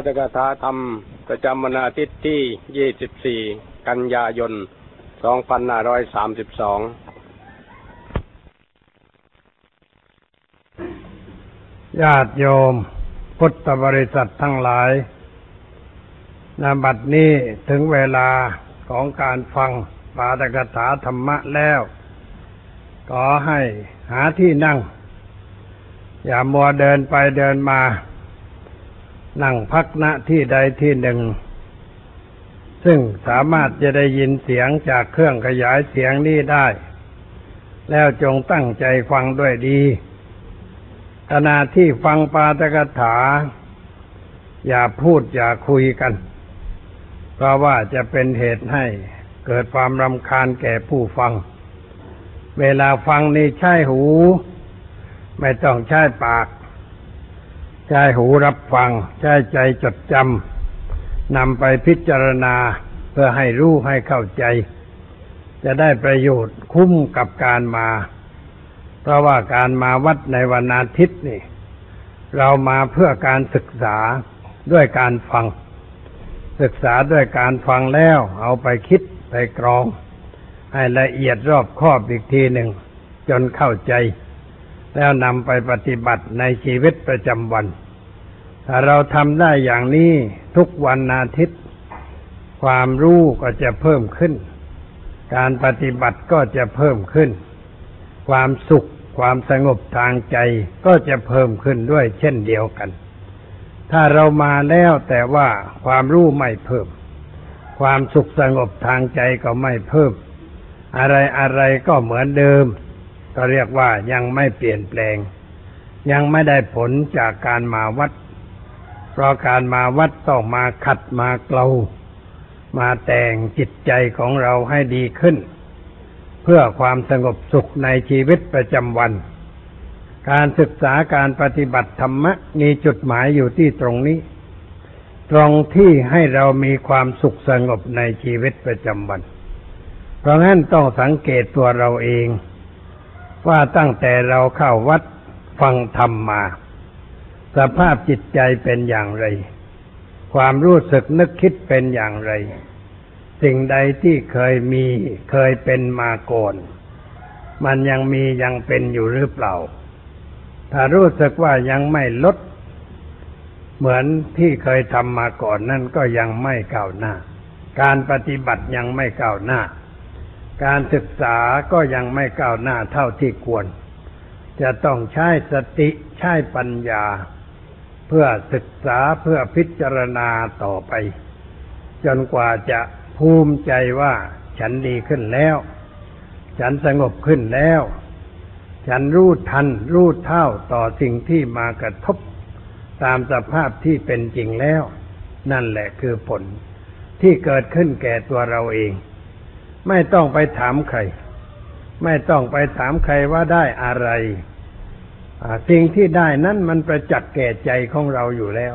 อัตถกถาธรรม ประจำวันอาทิตย์ที่ 24 กันยายน 2532 ญาติโยม พุทธบริษัททั้งหลายนบัดนี้ถึงเวลาของการฟังปาตกถาธรรมะแล้ว ขอให้หาที่นั่ง อย่ามัวเดินไปเดินมา นั่งพักณที่ใดที่หนึ่ง ซึ่งสามารถจะได้ยินเสียงจากเครื่องขยายเสียงนี้ได้ แล้วจงตั้งใจฟังด้วยดีขณะที่ฟังปาตกถา อย่าพูดอย่าคุยกัน เพราะว่าจะเป็นเหตุให้เกิดความรำคาญแก่ผู้ฟัง เวลาฟังนี่ใช้หู ไม่ต้องใช้ปาก ใช้หูรับฟัง ใช้ใจจดจำนำไปพิจารณาเพื่อให้รู้ให้เข้าใจ จะได้ประโยชน์คุ้มกับการมา เพราะว่าการมาวัดในวันอาทิตย์นี่ เรามาเพื่อการศึกษาด้วยการฟัง ศึกษาด้วยการฟังแล้ว เอาไปคิดไปกรอง ให้ละเอียดรอบคอบอีกทีหนึ่ง จนเข้าใจ แล้วนำไปปฏิบัติในชีวิตประจำวัน ถ้าเราทำได้อย่างนี้ทุกวันอาทิตย์ ความรู้ก็จะเพิ่มขึ้น การปฏิบัติก็จะเพิ่มขึ้น ความสุขความสงบทางใจก็จะเพิ่มขึ้นด้วยเช่นเดียวกัน ถ้าเรามาแล้วแต่ว่าความรู้ไม่เพิ่ม ความสุขสงบทางใจก็ไม่เพิ่ม อะไรอะไรก็เหมือนเดิม ก็เรียกว่ายังไม่เปลี่ยนแปลง ยังไม่ได้ผลจากการมาวัด ราะการมาวัดต้องมาขัดมาเกลามาแต่งจิตใจของเราให้ดีขึ้น เพื่อความสงบสุขในชีวิตประจำวัน การศึกษาการปฏิบัติธรรมะมีจุดหมายอยู่ที่ตรงนี้ ตรงที่ให้เรามีความสุขสงบในชีวิตประจำวัน เพราะงั้นต้องสังเกตตัวเราเอง ว่าตั้งแต่เราเข้าวัดฟังธรรมมา สภาพจิตใจเป็นอย่างไร ความรู้สึกนึกคิดเป็นอย่างไร สิ่งใดที่เคยมีเคยเป็นมาก่อนมันยังมียังเป็นอยู่หรือเปล่า ถ้ารู้สึกว่ายังไม่ลด เหมือนที่เคยทำมาก่อนนั่นก็ยังไม่ก้าวหน้า การปฏิบัติยังไม่ก้าวหน้า การศึกษาก็ยังไม่ก้าวหน้าเท่าที่ควร จะต้องใช้สติใช้ปัญญา เพื่อศึกษาเพื่อพิจารณาต่อไป จนกว่าจะภูมิใจว่าฉันดีขึ้นแล้ว ฉันสงบขึ้นแล้ว ฉันรู้ทันรู้เท่าต่อสิ่งที่มากระทบ ตามสภาพที่เป็นจริงแล้ว นั่นแหละคือผลที่เกิดขึ้นแก่ตัวเราเอง ไม่ต้องไปถามใคร ไม่ต้องไปถามใครว่าได้อะไร สิ่งที่ได้นั้นมันประจักษ์แก่ใจของเราอยู่แล้ว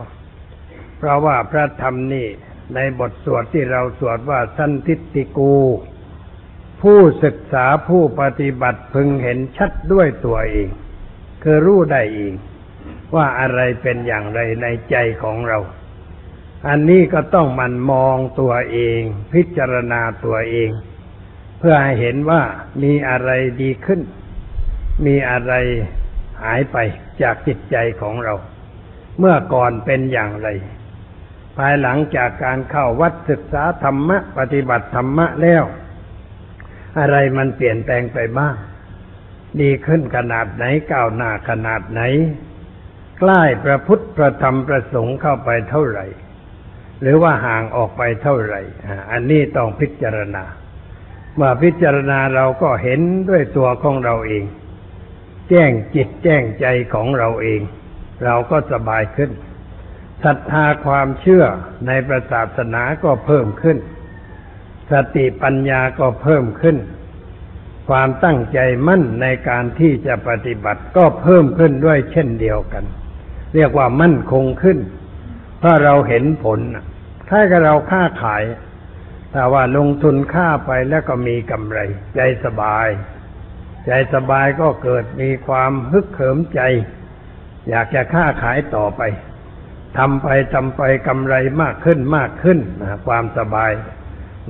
เพราะว่าพระธรรมนี่ในบทสวดที่เราสวดว่าสันทิติกู ผู้ศึกษาผู้ปฏิบัติพึงเห็นชัดด้วยตัวเอง คือรู้ได้เองว่าอะไรเป็นอย่างไรในใจของเรา อันนี้ก็ต้องมันมองตัวเอง พิจารณาตัวเอง เพื่อให้เห็นว่ามีอะไรดีขึ้น มีอะไร หายไปจากจิตใจของเรา เมื่อก่อนเป็นอย่างไร ภายหลังจากการเข้าวัดศึกษาธรรมะ ปฏิบัติธรรมะแล้ว อะไรมันเปลี่ยนแปลงไปบ้าง ดีขึ้นขนาดไหนก้าวหน้าขนาดไหน ใกล้พระพุทธพระธรรมประสงค์เข้าไปเท่าไหร่ หรือว่าห่างออกไปเท่าไหร่ อันนี้ต้องพิจารณาเมื่อพิจารณาเราก็เห็นด้วยตัวของเราเอง แจ้งจิตแจ้งใจของเราเอง เราก็สบายขึ้นศรัทธาความเชื่อในประศาสนาก็เพิ่มขึ้น สติปัญญาก็เพิ่มขึ้น ความตั้งใจมั่นในการที่จะปฏิบัติก็เพิ่มขึ้นด้วยเช่นเดียวกัน เรียกว่ามั่นคงขึ้นเพราะเราเห็นผลถ้ากับเราค้าขาย ถ้าว่าลงทุนค่าไปแล้วก็มีกำไร ใจสบาย ใจสบายก็เกิดมีความฮึกเหิมใจ อยากจะค้าขายต่อไปทำไปทำไปกำไรมากขึ้นมากขึ้นนะความสบาย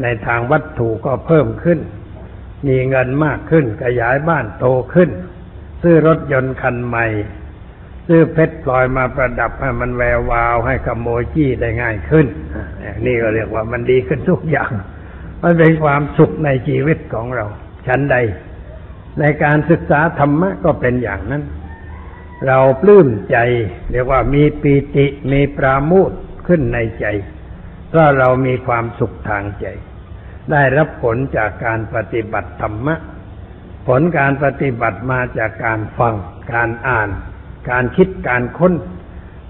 ในทางวัตถุก็เพิ่มขึ้น มีเงินมากขึ้น ขยายบ้านโตขึ้น ซื้อรถยนต์คันใหม่ ซื้อเพชรพลอยมาประดับให้มันแวววาวให้ขโมยจี้ได้ง่ายขึ้น นี่ก็เรียกว่ามันดีขึ้นทุกอย่าง มันเป็นความสุขในชีวิตของเรา ชั้นใด ในการศึกษาธรรมะก็เป็นอย่างนั้น เราปลื้มใจ เรียกว่ามีปีติมีปราโมุทขึ้นในใจเพราะเรามีความสุขทางใจ ได้รับผลจากการปฏิบัติธรรมะ ผลการปฏิบัติมาจากการฟัง การอ่าน การคิดการค้น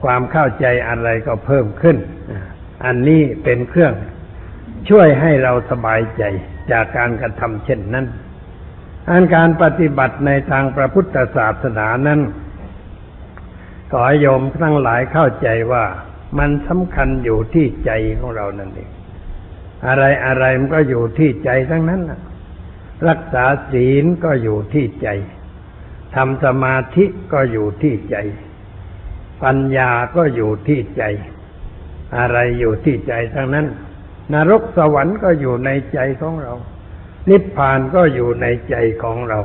ความเข้าใจอะไรก็เพิ่มขึ้น อันนี้เป็นเครื่องช่วยให้เราสบายใจจากการกระทำเช่นนั้น อันการปฏิบัติในทางพระพุทธศาสนานั้นขอโยมทั้งหลายเข้าใจว่ามันสำคัญอยู่ที่ใจของเรานั่นเองอะไรอะไรมันก็อยู่ที่ใจทั้งนั้นนะรักษาศีลก็อยู่ที่ใจทำสมาธิก็อยู่ที่ใจ ปัญญาก็อยู่ที่ใจ อะไรอยู่ที่ใจทั้งนั้น นรกสวรรค์ก็อยู่ในใจของเรา นิพพานก็อยู่ในใจของเรา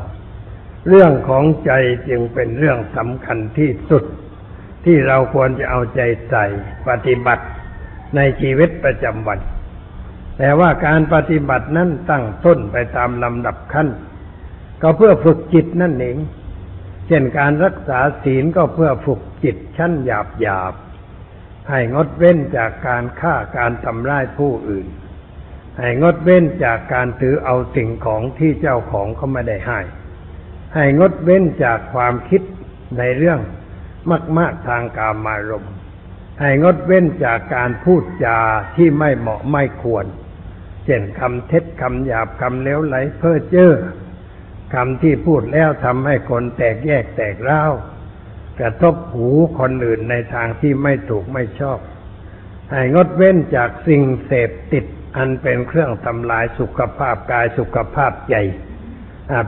เรื่องของใจจึงเป็นเรื่องสำคัญที่สุด ที่เราควรจะเอาใจใส่ปฏิบัติในชีวิตประจำวัน แต่ว่าการปฏิบัตินั้นตั้งต้นไปตามลำดับขั้น ก็เพื่อฝึกจิตนั่นเอง เช่นการรักษาศีลก็เพื่อฝึกจิตชั้นหยาบหยาบให้งดเว้นจากการฆ่าการทำร้ายผู้อื่น ให้งดเว้นจากการถือเอาสิ่งของที่เจ้าของเขาไม่ได้ให้ ให้งดเว้นจากความคิดในเรื่องมากๆทางกามารมณ์ ให้งดเว้นจากการพูดจาที่ไม่เหมาะไม่ควร เช่นคำเท็จคำหยาบคำเลวไหลเพ้อเจ้อคำที่พูดแล้วทำให้คนแตกแยกแตกร้าวกระทบหูคนอื่นในทางที่ไม่ถูกไม่ชอบ ให้งดเว้นจากสิ่งเสพติด อันเป็นเครื่องทำลายสุขภาพกายสุขภาพใจ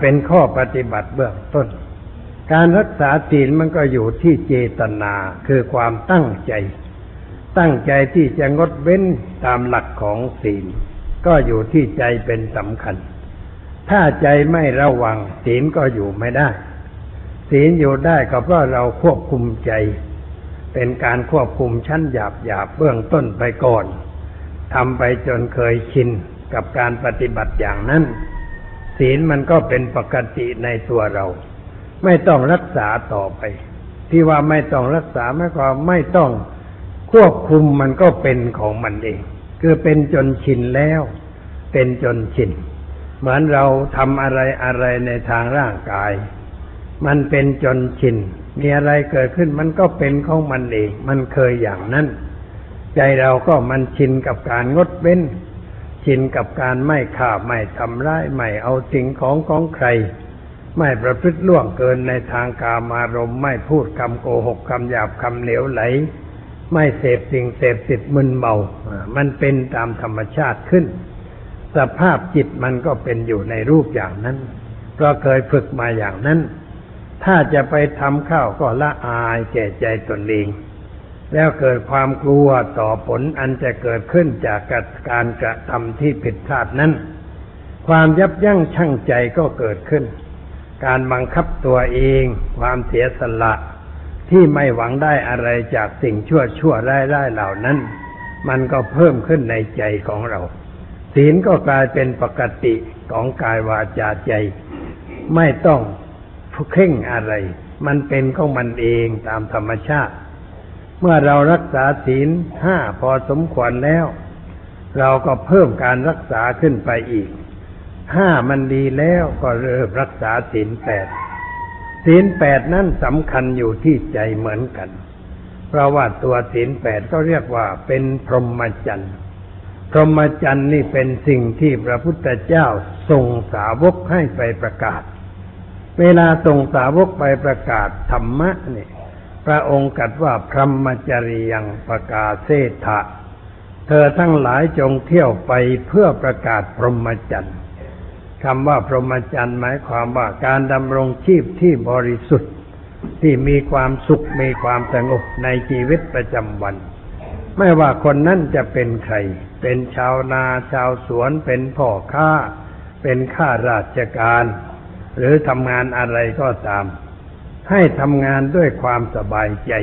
เป็นข้อปฏิบัติเบื้องต้น การรักษาศีลมันก็อยู่ที่เจตนาคือความตั้งใจ ตั้งใจที่จะงดเว้นตามหลักของศีล ก็อยู่ที่ใจเป็นสำคัญ ถ้าใจไม่ระวังศีลก็อยู่ไม่ได้ ศีลอยู่ได้ก็เพราะเราควบคุมใจ เป็นการควบคุมชั้นหยาบหยาบเบื้องต้นไปก่อน ทำไปจนเคยชินกับการปฏิบัติอย่างนั้น ศีลมันก็เป็นปกติในตัวเรา ไม่ต้องรักษาต่อไป ที่ว่าไม่ต้องรักษาไม่ก็ไม่ต้องควบคุมมันก็เป็นของมันเอง คือเป็นจนชินแล้ว เป็นจนชิน เหมือนเราทำอะไรอะไรในทางร่างกาย มันเป็นจนชิน มีอะไรเกิดขึ้นมันก็เป็นของมันเอง มันเคยอย่างนั้น ใจเราก็มันชินกับการงดเว้น ชินกับการไม่ฆ่าไม่ทำร้ายไม่เอาสิ่งของของใคร ไม่ประพฤติล่วงเกินในทางกามารมณ์ไม่พูดคำโกหกคำหยาบคำเหลวไหล ไม่เสพสิ่งเสพติดมึนเมา มันเป็นตามธรรมชาติขึ้น สภาพจิตมันก็เป็นอยู่ในรูปอย่างนั้นเพราะเคยฝึกมาอย่างนั้น ถ้าจะไปทำข้าวก็ละอายแก่ใจตนเอง แล้วเกิดความกลัวต่อผลอันจะเกิดขึ้นจากการกระทำที่ผิดพลาดนั้น ความยับยั้งชั่งใจก็เกิดขึ้น การบังคับตัวเอง ความเสียสละที่ไม่หวังได้อะไรจากสิ่งชั่วชั่วร้ายร้ายเหล่านั้น มันก็เพิ่มขึ้นในใจของเรา ศีลก็กลายเป็นปกติของกายวาจาใจ ไม่ต้องเข่งอะไร มันเป็นของมันเองตามธรรมชาติ เมื่อเรารักษาศีลห้าพอสมควรแล้ว เราก็เพิ่มการรักษาขึ้นไปอีกห้ามันดีแล้วก็เริ่มรักษาศีลแปดศีลแปดนั่นสำคัญอยู่ที่ใจเหมือนกัน เพราะว่าตัวศีลแปดก็เรียกว่าเป็นพรหมจรรย์พรหมจรรย์นี่เป็นสิ่งที่พระพุทธเจ้าทรงสาวกให้ไปประกาศ เวลาส่งสาวกไปประกาศธรรมะเนี่ย พระองค์กัดว่าพรหมจริยังประกาศเศธะเธอทั้งหลายจงเที่ยวไปเพื่อประกาศพรหมจรรย์คำว่าพรหมจรรย์หมายความว่าการดำรงชีพที่บริสุทธิ์ที่มีความสุขมีความสงบในชีวิตประจำวัน ไม่ว่าคนนั้นจะเป็นใคร เป็นชาวนาชาวสวนเป็นพ่อค้า เป็นข้าราชการ หรือทำงานอะไรก็ตาม ให้ทำงานด้วยความสบายใจ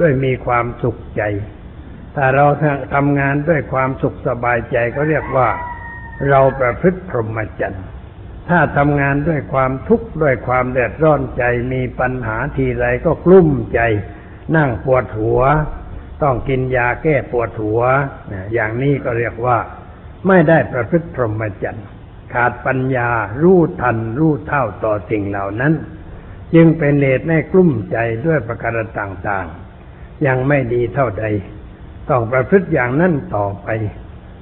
ด้วยมีความสุขใจ ถ้าเราทำงานด้วยความสุขสบายใจก็เรียกว่า เราประพฤติพรหมจรรย์ถ้าทำงานด้วยความทุกข์ด้วยความเดือดร้อนใจมีปัญหาทีไรก็กลุ้มใจ นั่งปวดหัว ต้องกินยาแก้ปวดหัว อย่างนี้ก็เรียกว่า ไม่ได้ประพฤติพรหมจรรย์ขาดปัญญารู้ทันรู้เท่าต่อสิ่งเหล่านั้น จึงเป็นเหตุให้กลุ้มใจด้วยประการต่างๆ ยังไม่ดีเท่าใด ต้องประพฤติอย่างนั้นต่อไป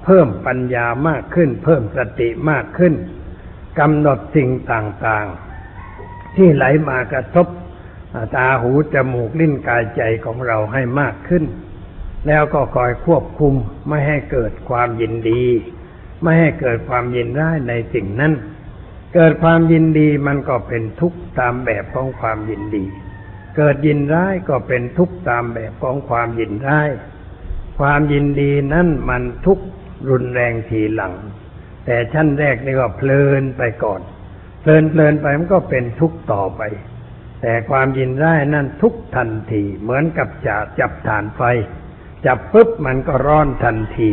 เพิ่มปัญญามากขึ้น เพิ่มสติมากขึ้นกำหนดสิ่งต่างๆ ที่ไหลมากระทบตาหูจมูกลิ้นกายใจของเราให้มากขึ้น แล้วก็คอยควบคุมไม่ให้เกิดความยินดี ไม่ให้เกิดความยินร้ายในสิ่งนั้น เกิดความยินดีมันก็เป็นทุกข์ตามแบบของความยินดี เกิดยินร้ายก็เป็นทุกข์ตามแบบของความยินร้าย ความยินดีนั้นมันทุกข์รุนแรงทีหลัง แต่ชั้นแรกนี่ก็เพลินไปก่อน เพลินเพลินไปมันก็เป็นทุกข์ต่อไป แต่ความยินร้ายนั่นทุกทันที เหมือนกับจะจับฐานไฟ จับปุ๊บมันก็ร้อนทันที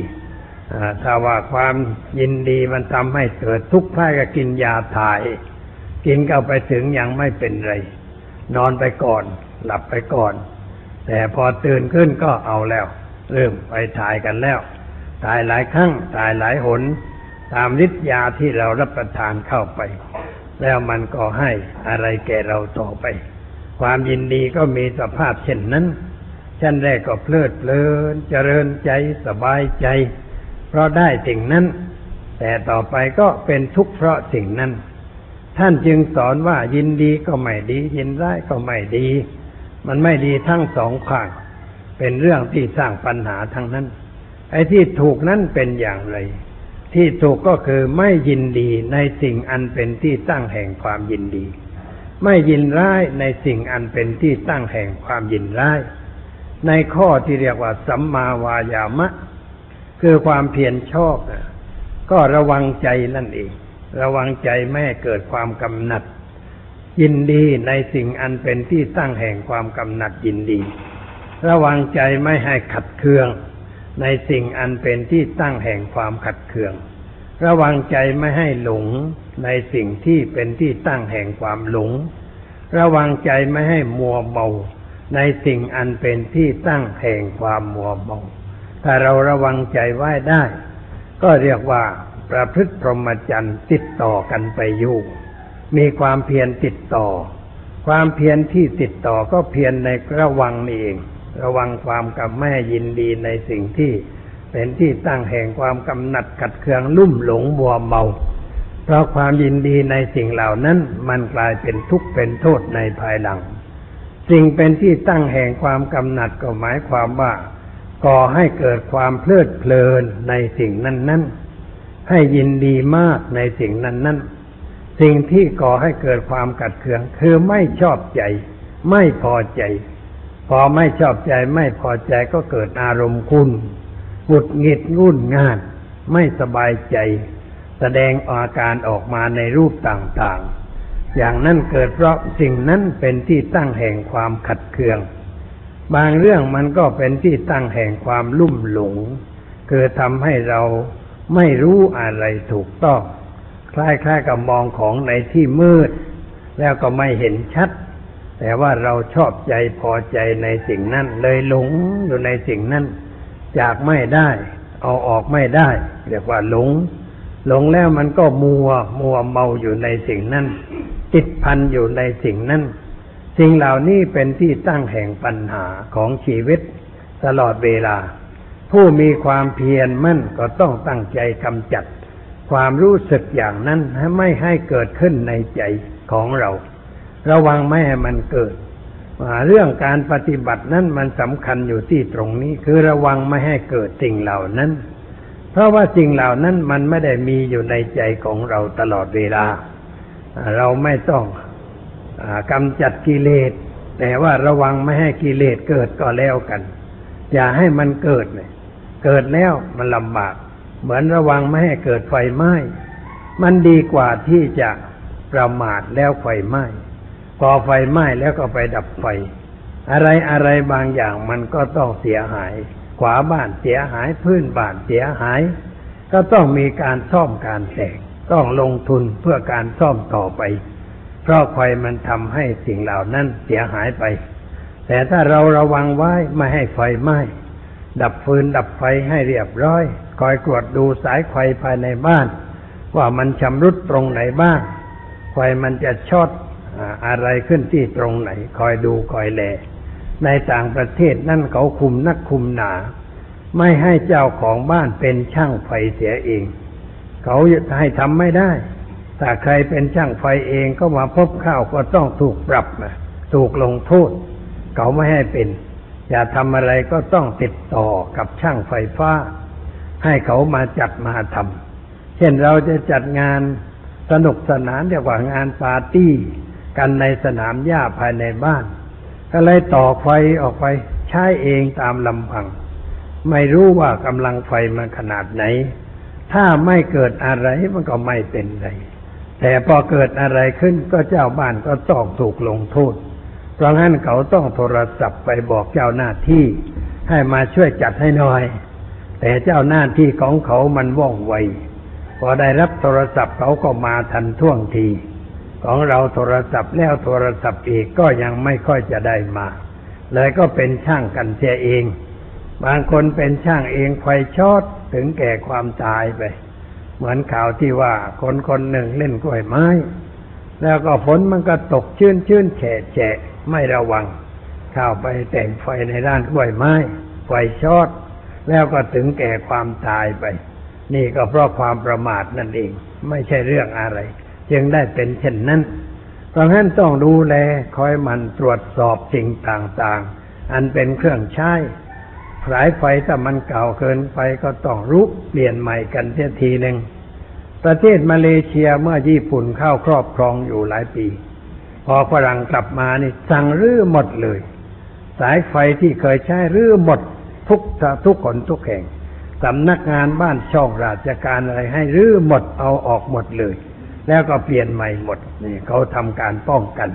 ถ้าว่าความยินดีมันทำให้เกิดทุกข์คล้ายกับกินยาถ่าย กินเข้าไปถึงยังไม่เป็นไร นอนไปก่อน หลับไปก่อน แต่พอตื่นขึ้นก็เอาแล้ว เริ่มไปถ่ายกันแล้วถ่ายหลายครั้งถ่ายหลายหน ตามฤทธิ์ยาที่เรารับประทานเข้าไป แล้วมันก็ให้อะไรแก่เราต่อไป ความยินดีก็มีสภาพเช่นนั้นชั้นแรกก็เพลิดเพลินเจริญใจสบายใจ เพราะได้สิ่งนั้น แต่ต่อไปก็เป็นทุกข์เพราะสิ่งนั้น ท่านจึงสอนว่ายินดีก็ไม่ดี ยินร้ายก็ไม่ดี มันไม่ดีทั้งสองข้าง เป็นเรื่องที่สร้างปัญหาทั้งนั้น ไอ้ที่ถูกนั้นเป็นอย่างไร ที่ถูกก็คือไม่ยินดีในสิ่งอันเป็นที่ตั้งแห่งความยินดี ไม่ยินร้ายในสิ่งอันเป็นที่ตั้งแห่งความยินร้าย ในข้อที่เรียกว่าสัมมาวายามะ คือความเพียรชอบก็ระวังใจนั่นเอง ระวังใจไม่เกิดความกำหนัด ยินดีในสิ่งอันเป็นที่ตั้งแห่งความกำหนัดยินดี ระวังใจไม่ให้ขัดเคือง ในสิ่งอันเป็นที่ตั้งแห่งความขัดเคือง ระวังใจไม่ให้หลงในสิ่งที่เป็นที่ตั้งแห่งความหลง ระวังใจไม่ให้มัวเมา ในสิ่งอันเป็นที่ตั้งแห่งความมัวเมา ถ้าเราระวังใจไว้ได้ ก็เรียกว่าประพฤติพรหมจรรย์ติดต่อกันไปอยู่มีความเพียรติดต่อ ความเพียรที่ติดต่อก็เพียรในระวังนี่เอง ระวังความกับแม่ยินดีในสิ่งที่เป็นที่ตั้งแห่งความกำหนัดขัดเคืองลุ่มหลงมัวเมา เพราะความยินดีในสิ่งเหล่านั้นมันกลายเป็นทุกข์เป็นโทษในภายหลัง สิ่งเป็นที่ตั้งแห่งความกำหนัดก็หมายความว่า ก่อให้เกิดความเพลิดเพลินในสิ่งนั้นๆให้ยินดีมากในสิ่งนั้นๆสิ่งที่ก่อให้เกิดความกัดเคือง คือไม่ชอบใจ ไม่พอใจ พอไม่ชอบใจไม่พอใจก็เกิดอารมณ์คุณหงุดหงิดงุ่นงาน ไม่สบายใจ แสดงอาการออกมาในรูปต่างๆ อย่างนั้นเกิดเพราะสิ่งนั้นเป็นที่ตั้งแห่งความขัดเคือง บางเรื่องมันก็เป็นที่ตั้งแห่งความลุ่มหลง คือทำให้เราไม่รู้อะไรถูกต้อง คล้ายๆกับมองของในที่มืด แล้วก็ไม่เห็นชัด แต่ว่าเราชอบใจพอใจในสิ่งนั้น เลยหลงอยู่ในสิ่งนั้นจากไม่ได้ เอาออกไม่ได้ เรียกว่าหลง หลงแล้วมันก็มัว มัวเมาอยู่ในสิ่งนั้นติดพันอยู่ในสิ่งนั้น สิ่งเหล่านี้เป็นที่ตั้งแห่งปัญหาของชีวิตตลอดเวลา ผู้มีความเพียรมั่นก็ต้องตั้งใจกำจัด ความรู้สึกอย่างนั้นให้ไม่ให้เกิดขึ้นในใจของเรา ระวังไม่ให้มันเกิดเรื่องการปฏิบัตินั้นมันสำคัญอยู่ที่ตรงนี้ คือระวังไม่ให้เกิดสิ่งเหล่านั้น เพราะว่าสิ่งเหล่านั้นมันไม่ได้มีอยู่ในใจของเราตลอดเวลา เราไม่ต้อง กำจัดกิเลส แต่ว่าระวังไม่ให้กิเลสเกิดก็แล้วกัน อย่าให้มันเกิดเลยเกิดแล้วมันลำบาก เหมือนระวังไม่ให้เกิดไฟไหม้มันดีกว่าที่จะประมาทแล้วไฟไหม้พอไฟไหม้แล้วก็ไปดับไฟ อะไรอะไรบางอย่างมันก็ต้องเสียหาย ขวาบ้านเสียหายพื้นบ้านเสียหาย ก็ต้องมีการซ่อมการแตกต้องลงทุนเพื่อการซ่อมต่อไป เพราะไฟมันทำให้สิ่งเหล่านั้นเสียหายไป แต่ถ้าเราระวังไว้ไม่ให้ไฟไหม้ดับฟืนดับไฟให้เรียบร้อย คอยตรวจดูสายไฟภายในบ้าน ว่ามันชำรุดตรงไหนบ้าง ไฟมันจะช็อตอาอะไรขึ้นที่ตรงไหน คอยดูคอยแล ในต่างประเทศนั่นเขาคุมนักคุมหนา ไม่ให้เจ้าของบ้านเป็นช่างไฟเสียเอง เขาให้ทำไม่ได้ ถ้าใครเป็นช่างไฟเองก็มาพบข้าวก็ต้องถูกปรับนะถูกลงโทษ เขาไม่ให้เป็น อย่าทำอะไรก็ต้องติดต่อกับช่างไฟฟ้า ให้เขามาจัดมาทำเช่นเราจะจัดงานสนุกสนานเรียกว่างานปาร์ตี้ กันในสนามหญ้าภายในบ้าน ก็เลยต่อไฟออกไปใช้เองตามลำพัง ไม่รู้ว่ากำลังไฟมันขนาดไหน ถ้าไม่เกิดอะไรมันก็ไม่เป็นไร แต่พอเกิดอะไรขึ้นก็เจ้าบ้านก็ต้องถูกลงโทษ เพราะงั้นเขาต้องโทรศัพท์ไปบอกเจ้าหน้าที่ ให้มาช่วยจัดให้หน่อย แต่เจ้าหน้าที่ของเขามันว่องไว พอได้รับโทรศัพท์เขาก็มาทันท่วงที ของเราโทรศัพท์แล้วโทรศัพท์อีกก็ยังไม่ค่อยจะได้มา เลยก็เป็นช่างกันเสียเอง บางคนเป็นช่างเองไฟช็อตถึงแก่ความตายไป เหมือนข่าวที่ว่าคนคนหนึ่งเล่นกล้วยไม้ แล้วก็ฝนมันก็ตกชื้นชื้นแฉะแฉะไม่ระวัง เข้าไปแต่งไฟในด้านกล้วยไม้ ไฟช็อตแล้วก็ถึงแก่ความตายไป นี่ก็เพราะความประมาทนั่นเอง ไม่ใช่เรื่องอะไร จึงได้เป็นเช่นนั้น เพราะฉะนั้นต้องดูแลคอยมันตรวจสอบสิ่งต่างๆ อันเป็นเครื่องใช้ สายไฟถ้ามันเก่าเกินไปก็ต้องรุกเปลี่ยนใหม่กันเสียทีหนึ่งประเทศมาเลเซียเมื่อญี่ปุ่นเข้าครอบครองอยู่หลายปี พอฝรั่งกลับมานี่สั่งรื้อหมดเลย สายไฟที่เคยใช้รื้อหมดทุกทุกคนทุกแห่งสำนักงานบ้านช่องราชการอะไรให้รื้อหมดเอาออกหมดเลย แล้วก็เปลี่ยนใหม่หมดนี่เขาทำการป้องกัน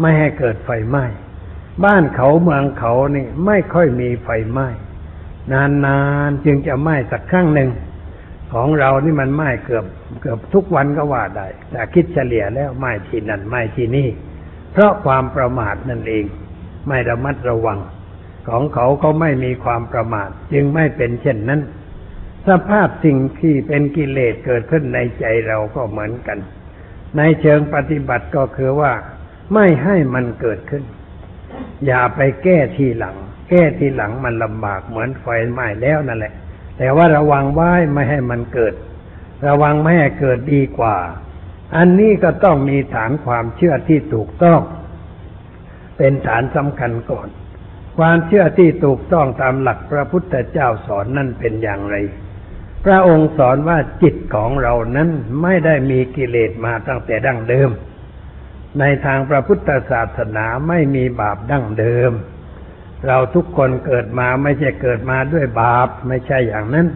ไม่ให้เกิดไฟไหม้ บ้านเขาเมืองเขานี่ไม่ค่อยมีไฟไหม้นานๆจึงจะไหม้สักครั้งหนึ่ง ของเรานี่มันไหม้เกือบเกือบทุกวันก็ว่าได้ แต่คิดเฉลี่ยแล้วไหม้ที่นั่นไหม้ที่นี่ เพราะความประมาทนั่นเอง ไม่ระมัดระวัง ของเขาก็ไม่มีความประมาท จึงไม่เป็นเช่นนั้น สภาพสิ่งที่เป็นกิเลสเกิดขึ้นในใจเราก็เหมือนกัน ในเชิงปฏิบัติก็คือว่า ไม่ให้มันเกิดขึ้น อย่าไปแก้ทีหลัง แก้ทีหลังมันลำบากเหมือนไฟไหม้แล้วนั่นแหละ แต่ว่าระวังไว้ไม่ให้มันเกิด ระวังไม่ให้เกิดดีกว่า อันนี้ก็ต้องมีฐานความเชื่อที่ถูกต้อง เป็นฐานสำคัญก่อน ความเชื่อที่ถูกต้องตามหลักพระพุทธเจ้าสอนนั่นเป็นอย่างไร พระองค์สอนว่าจิตของเรานั้นไม่ได้มีกิเลสมาตั้งแต่ดั้งเดิม ในทางพระพุทธศาสนาไม่มีบาปดั้งเดิม เราทุกคนเกิดมาไม่ใช่เกิดมาด้วยบาป ไม่ใช่อย่างนั้น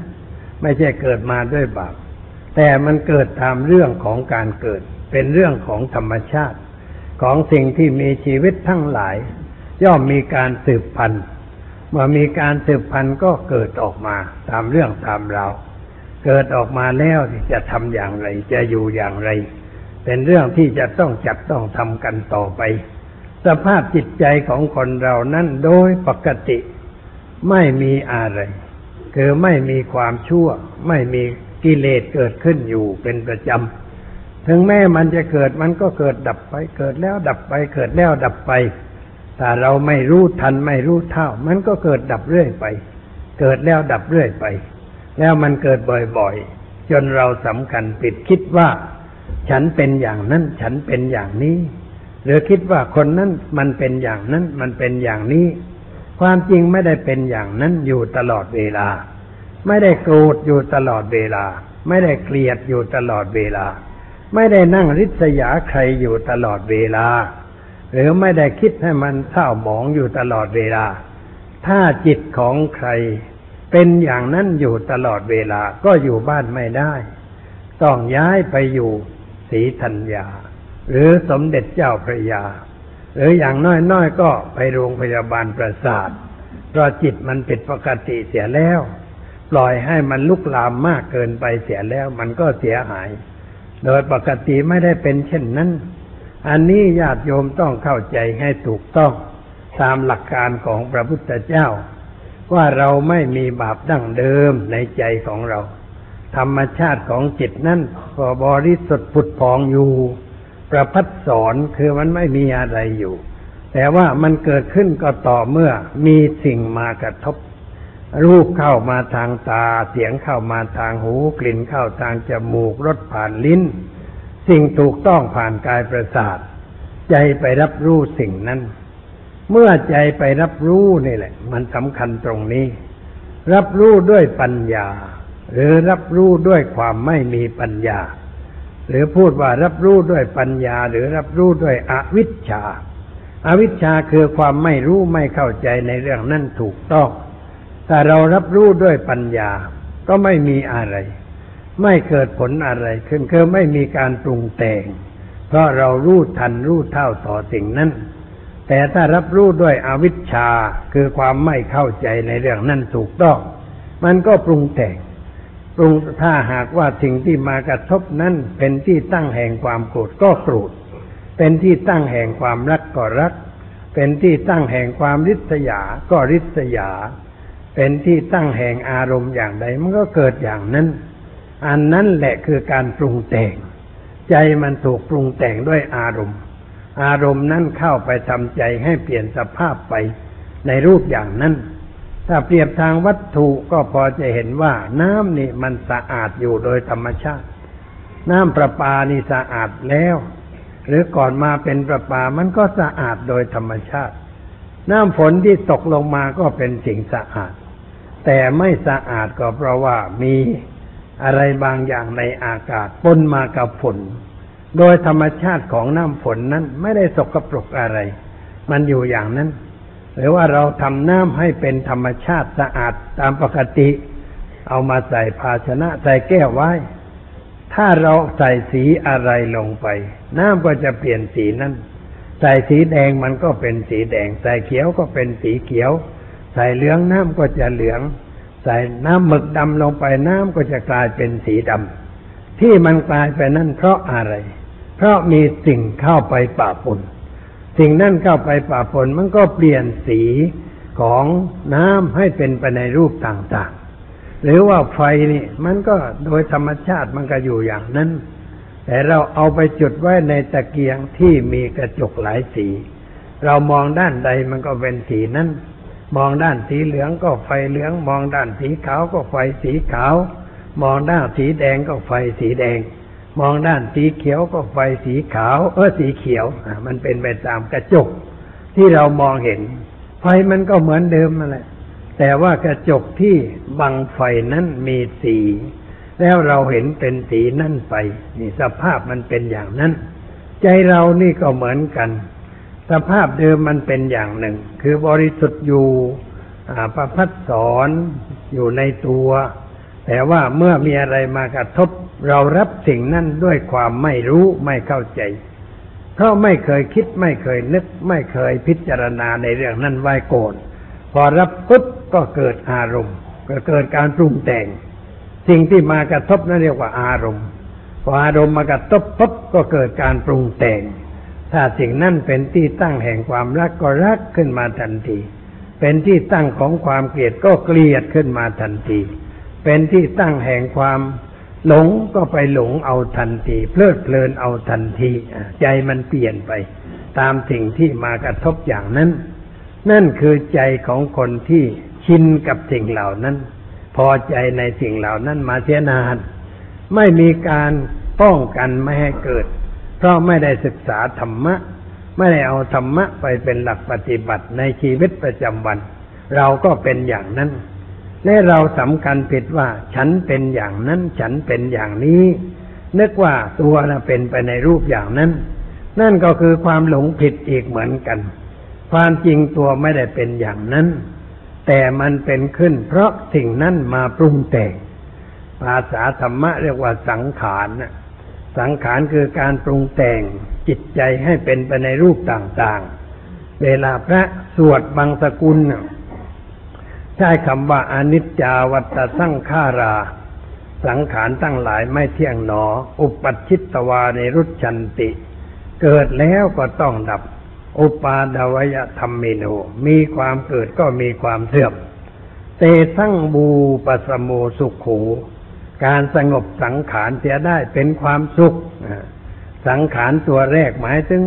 ไม่ใช่เกิดมาด้วยบาป แต่มันเกิดตามเรื่องของการเกิด เป็นเรื่องของธรรมชาติ ของสิ่งที่มีชีวิตทั้งหลาย ย่อมมีการสืบพันธุ์เมื่อมีการสืบพันธุ์ก็เกิดออกมาตามเรื่องตามเรา เกิดออกมาแล้วจะทำอย่างไร จะอยู่อย่างไร เป็นเรื่องที่จะต้องจับต้องทำกันต่อไป สภาพจิตใจของคนเรานั้นโดยปกติ ไม่มีอะไร คือไม่มีความชั่ว ไม่มีกิเลสเกิดขึ้นอยู่เป็นประจำ ถึงแม้มันจะเกิดมันก็เกิดดับไป เกิดแล้วดับไป เกิดแล้วดับไป ถ้าเราไม่รู้ทันไม่รู้เท่า มันก็เกิดดับเรื่อยไป เกิดแล้วดับเรื่อยไป แล้วมันเกิดบ่อยๆ จนเราสำคัญผิดคิดว่า ฉันเป็นอย่างนั้น ฉันเป็นอย่างนี้ หรือคิดว่าคนนั้นมันเป็นอย่างนั้น มันเป็นอย่างนี้ ความจริงไม่ได้เป็นอย่างนั้นอยู่ตลอดเวลา ไม่ได้โกรธอยู่ตลอดเวลา ไม่ได้เกลียดอยู่ตลอดเวลา ไม่ได้นั่งริษยาใครอยู่ตลอดเวลา หรือไม่ได้คิดให้มันเศร้าหมองอยู่ตลอดเวลา ถ้าจิตของใครเป็นอย่างนั้นอยู่ตลอดเวลาก็อยู่บ้านไม่ได้ ต้องย้ายไปอยู่ ศรีธัญญา หรือสมเด็จเจ้าพระยา หรืออย่างน้อยๆก็ไปโรงพยาบาลประสาทเพราะจิตมันผิดปกติเสียแล้ว ปล่อยให้มันลุกลามมากเกินไปเสียแล้ว มันก็เสียหาย โดยปกติไม่ได้เป็นเช่นนั้น อันนี้ญาติโยมต้องเข้าใจให้ถูกต้องตามหลักการของพระพุทธเจ้า ว่าเราไม่มีบาปดั้งเดิมในใจของเรา ธรรมชาติของจิตนั้นก็บริสุทธิ์ผุดพองอยู่ ประพัดสอนคือมันไม่มีอะไรอยู่ แต่ว่ามันเกิดขึ้นก็ต่อเมื่อมีสิ่งมากระทบ รูปเข้ามาทางตา เสียงเข้ามาทางหู กลิ่นเข้าทางจมูกรสผ่านลิ้น สิ่งถูกต้องผ่านกายประสาท ใจไปรับรู้สิ่งนั้น เมื่อใจไปรับรู้นี่แหละ มันสำคัญตรงนี้ รับรู้ด้วยปัญญา หรือรับรู้ด้วยความไม่มีปัญญา หรือพูดว่ารับรู้ด้วยปัญญา หรือรับรู้ด้วยอวิชชาอวิชชาคือความไม่รู้ไม่เข้าใจในเรื่องนั้นถูกต้องถ้าเรารับรู้ด้วยปัญญาก็ไม่มีอะไร ไม่เกิดผลอะไรขึ้นคือไม่มีการปรุงแต่ง เพราะเรารู้ทันรู้เท่าต่อสิ่งนั้น แต่ถ้ารับรู้ด้วยอวิชชาคือความไม่เข้าใจในเรื่องนั้นถูกต้อง มันก็ปรุงแต่ง ปรุงถ้าหากว่าสิ่งที่มากระทบนั้นเป็นที่ตั้งแห่งความโกรธก็โกรธ เป็นที่ตั้งแห่งความรักก็รัก เป็นที่ตั้งแห่งความริษยา ก็ริษยา เป็นที่ตั้งแห่งอารมณ์อย่างใดมันก็เกิดอย่างนั้น อันนั้นแหละคือการปรุงแต่ง ใจมันถูกปรุงแต่งด้วยอารมณ์ อารมณ์นั้นเข้าไปทำใจให้เปลี่ยนสภาพไปในรูปอย่างนั้น ถ้าเปรียบทางวัตถุก็พอจะเห็นว่าน้ำนี่มันสะอาดอยู่โดยธรรมชาติ น้ำประปานี่สะอาดแล้ว หรือก่อนมาเป็นประปามันก็สะอาดโดยธรรมชาติ น้ำฝนที่ตกลงมาก็เป็นสิ่งสะอาด แต่ไม่สะอาดก็เพราะว่ามีอะไรบางอย่างในอากาศปนมากับฝน โดยธรรมชาติของน้ำฝนนั้นไม่ได้สกปรกอะไร มันอยู่อย่างนั้น หรือว่าเราทำน้ำให้เป็นธรรมชาติสะอาดตามปกติ เอามาใส่ภาชนะใส่แก้วไว้ ถ้าเราใส่สีอะไรลงไป น้ำก็จะเปลี่ยนสีนั้น ใส่สีแดงมันก็เป็นสีแดง ใส่เขียวก็เป็นสีเขียว ใส่เหลืองน้ำก็จะเหลือง ใส่น้ำหมึกดำลงไปน้ำก็จะกลายเป็นสีดำที่มันกลายไปนั่นเพราะอะไร เพราะมีสิ่งเข้าไปป่าปน สิ่งนั่นเข้าไปป่าปนมันก็เปลี่ยนสีของน้ำให้เป็นไปในรูปต่างๆ หรือว่าไฟนี่มันก็โดยธรรมชาติมันก็อยู่อย่างนั้น แต่เราเอาไปจุดไว้ในตะเกียงที่มีกระจกหลายสี เรามองด้านใดมันก็เป็นสีนั้น มองด้านสีเหลืองก็ไฟเหลือง มองด้านสีขาวก็ไฟสีขาว มองด้านสีแดงก็ไฟสีแดง มองด้านสีเขียวก็ไฟสีขาว เออสีเขียวมันเป็นไปตามกระจกที่เรามองเห็น ไฟมันก็เหมือนเดิมนั่นแหละแต่ว่ากระจกที่บังไฟนั้นมีสี แล้วเราเห็นเป็นสีนั่นไป นี่สภาพมันเป็นอย่างนั้น ใจเรานี่ก็เหมือนกัน สภาพเดิมมันเป็นอย่างหนึ่ง คือบริสุทธิ์อยู่อ่าประพัดสอนอยู่ในตัว แต่ว่าเมื่อมีอะไรมากระทบ เรารับสิ่งนั้นด้วยความไม่รู้ไม่เข้าใจ เพราะไม่เคยคิดไม่เคยนึก ไม่เคยพิจารณาในเรื่องนั้นไว้ก่อนพอรับปุ๊บก็เกิดอารมณ์ ก็เกิดการปรุงแต่ง สิ่งที่มากระทบนั่นเรียกว่าอารมณ์พออารมณ์มากระทบปุ๊บก็เกิดการปรุงแต่ง ถ้าสิ่งนั้นเป็นที่ตั้งแห่งความรักก็รักขึ้นมาทันที เป็นที่ตั้งของความเกลียดก็เกลียดขึ้นมาทันที เป็นที่ตั้งแห่งความ หลงก็ไปหลงเอาทันที เพลิดเพลินเอาทันทีใจมันเปลี่ยนไป ตามสิ่งที่มากระทบอย่างนั้น นั่นคือใจของคนที่ชินกับสิ่งเหล่านั้น พอใจในสิ่งเหล่านั้นมาเสียนาน ไม่มีการป้องกันไม่ให้เกิด เพราะไม่ได้ศึกษาธรรมะ ไม่ได้เอาธรรมะไปเป็นหลักปฏิบัติในชีวิตประจำวัน เราก็เป็นอย่างนั้น และเราสำคัญผิดว่าฉันเป็นอย่างนั้น ฉันเป็นอย่างนี้ นึกว่าตัวน่ะเป็นไปในรูปอย่างนั้น นั่นก็คือความหลงผิดอีกเหมือนกัน ความจริงตัวไม่ได้เป็นอย่างนั้น แต่มันเป็นขึ้น เพราะสิ่งนั้นมาปรุงแต่งภาษาธรรมะเรียกว่าสังขารนะสังขารคือการปรุงแต่งจิตใจให้เป็นไปในรูปต่างๆ เวลาพระสวดบางสกุล ใช้คำว่าอนิจจาวัตสังขารา สังขารตั้งหลายไม่เที่ยงหนอ อุปัชิตตวาในรุชันติ เกิดแล้วก็ต้องดับ อุปาดวยธรรมิโนมีความเกิดก็มีความเสื่อม เตสั่งบูปสโมสุขขูการสงบสังขารเสียได้เป็นความสุข สังขารตัวแรกหมายถึง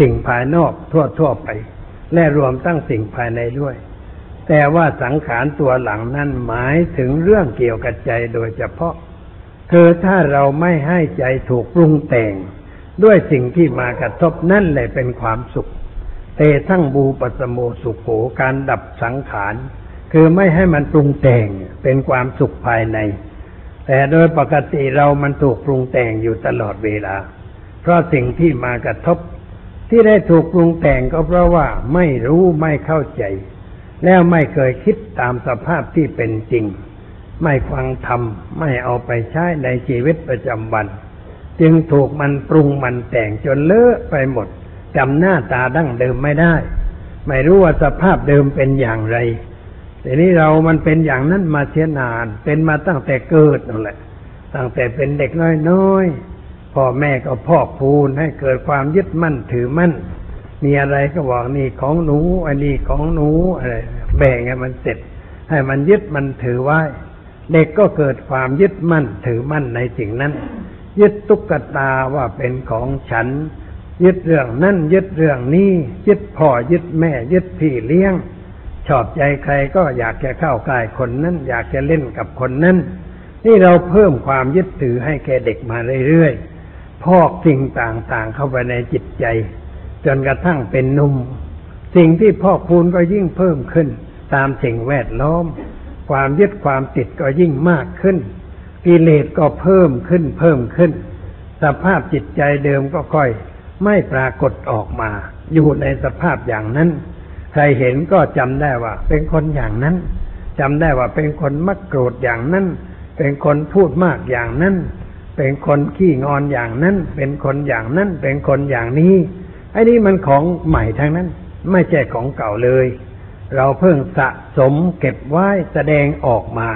สิ่งภายนอกทั่วทั่วไป และรวมตั้งสิ่งภายในด้วย แต่ว่าสังขารตัวหลังนั้นหมายถึงเรื่องเกี่ยวกับใจโดยเฉพาะคือถ้าเราไม่ให้ใจถูกปรุงแต่ง ด้วยสิ่งที่มากระทบนั่นแหละเป็นความสุข เตทั้งบูปสโมสุขโขการดับสังขารคือไม่ให้มันปรุงแต่งเป็นความสุขภายใน แต่โดยปกติเรามันถูกปรุงแต่งอยู่ตลอดเวลา เพราะสิ่งที่มากระทบ ที่ได้ถูกปรุงแต่งก็เพราะว่าไม่รู้ไม่เข้าใจ แล้วไม่เคยคิดตามสภาพที่เป็นจริง ไม่ฟังธรรม ไม่เอาไปใช้ในชีวิตประจำวัน จึงถูกมันปรุงมันแต่งจนเลอะไปหมดจำหน้าตาดั้งเดิมไม่ได้ ไม่รู้ว่าสภาพเดิมเป็นอย่างไรทีนี้เรามันเป็นอย่างนั้นมาเสียนานเป็นมาตั้งแต่เกิดนั่นแหละ ตั้งแต่เป็นเด็กน้อยๆพ่อแม่ก็พอกพูนให้เกิดความยึดมั่นถือมั่น มีอะไรก็บอกนี่ของหนู อันนี้ของหนูอะไรแบ่งให้มันเสร็จ ให้มันยึดมันถือไว้ เด็กก็เกิดความยึดมั่นถือมั่นในสิ่งนั้น ยึดตุ๊กตาว่าเป็นของฉัน ยึดเรื่องนั่นยึดเรื่องนี้ยึดพ่อยึดแม่ ยึดพี่เลี้ยง ชอบใจใครก็อยากจะเข้าใกล้คนนั้นอยากจะเล่นกับคนนั้นนี่เราเพิ่มความยึดถือให้แกเด็กมาเรื่อยๆพอกสิ่งต่างๆเข้าไปในจิตใจ จนกระทั่งเป็นนุ่ม สิ่งที่พอกพูนก็ยิ่งเพิ่มขึ้น ตามสิ่งแวดล้อม ความยึดความติดก็ยิ่งมากขึ้น กิเลสก็เพิ่มขึ้นเพิ่มขึ้น สภาพจิตใจเดิมก็ค่อย ไม่ปรากฏออกมา อยู่ในสภาพอย่างนั้น ใครเห็นก็จำได้ว่า เป็นคนอย่างนั้นจำได้ว่าเป็นคนมักโกรธอย่างนั้นเป็นคนพูดมากอย่างนั้นเป็นคนขี้งอนอย่างนั้น เป็นคนอย่างนั้น เป็นคนอย่างนี้ ไอ้นี่มันของใหม่ทั้งนั้น ไม่ใช่ของเก่าเลย เราเพิ่งสะสมเก็บไว้แสดงออกมา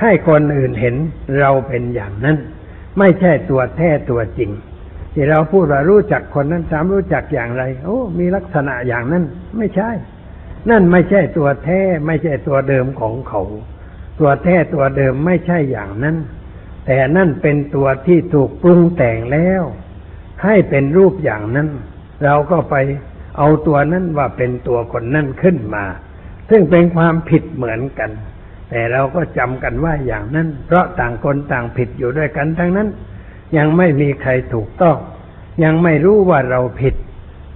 ให้คนอื่นเห็นเราเป็นอย่างนั้น ไม่ใช่ตัวแท้ตัวจริง ที่เราพูดว่ารู้จักคนนั้นถามรู้จักอย่างไร โอ้ มีลักษณะอย่างนั้น ไม่ใช่ นั่นไม่ใช่ตัวแท้ ไม่ใช่ตัวเดิมของเขา ตัวแท้ตัวเดิมไม่ใช่อย่างนั้น แต่นั่นเป็นตัวที่ถูกปรุงแต่งแล้ว ให้เป็นรูปอย่างนั้น เราก็ไปเอาตัวนั้นว่าเป็นตัวคนนั่นขึ้นมา ซึ่งเป็นความผิดเหมือนกัน แต่เราก็จำกันว่าอย่างนั้น เพราะต่างคนต่างผิดอยู่ด้วยกันทั้งนั้น ยังไม่มีใครถูกต้อง ยังไม่รู้ว่าเราผิด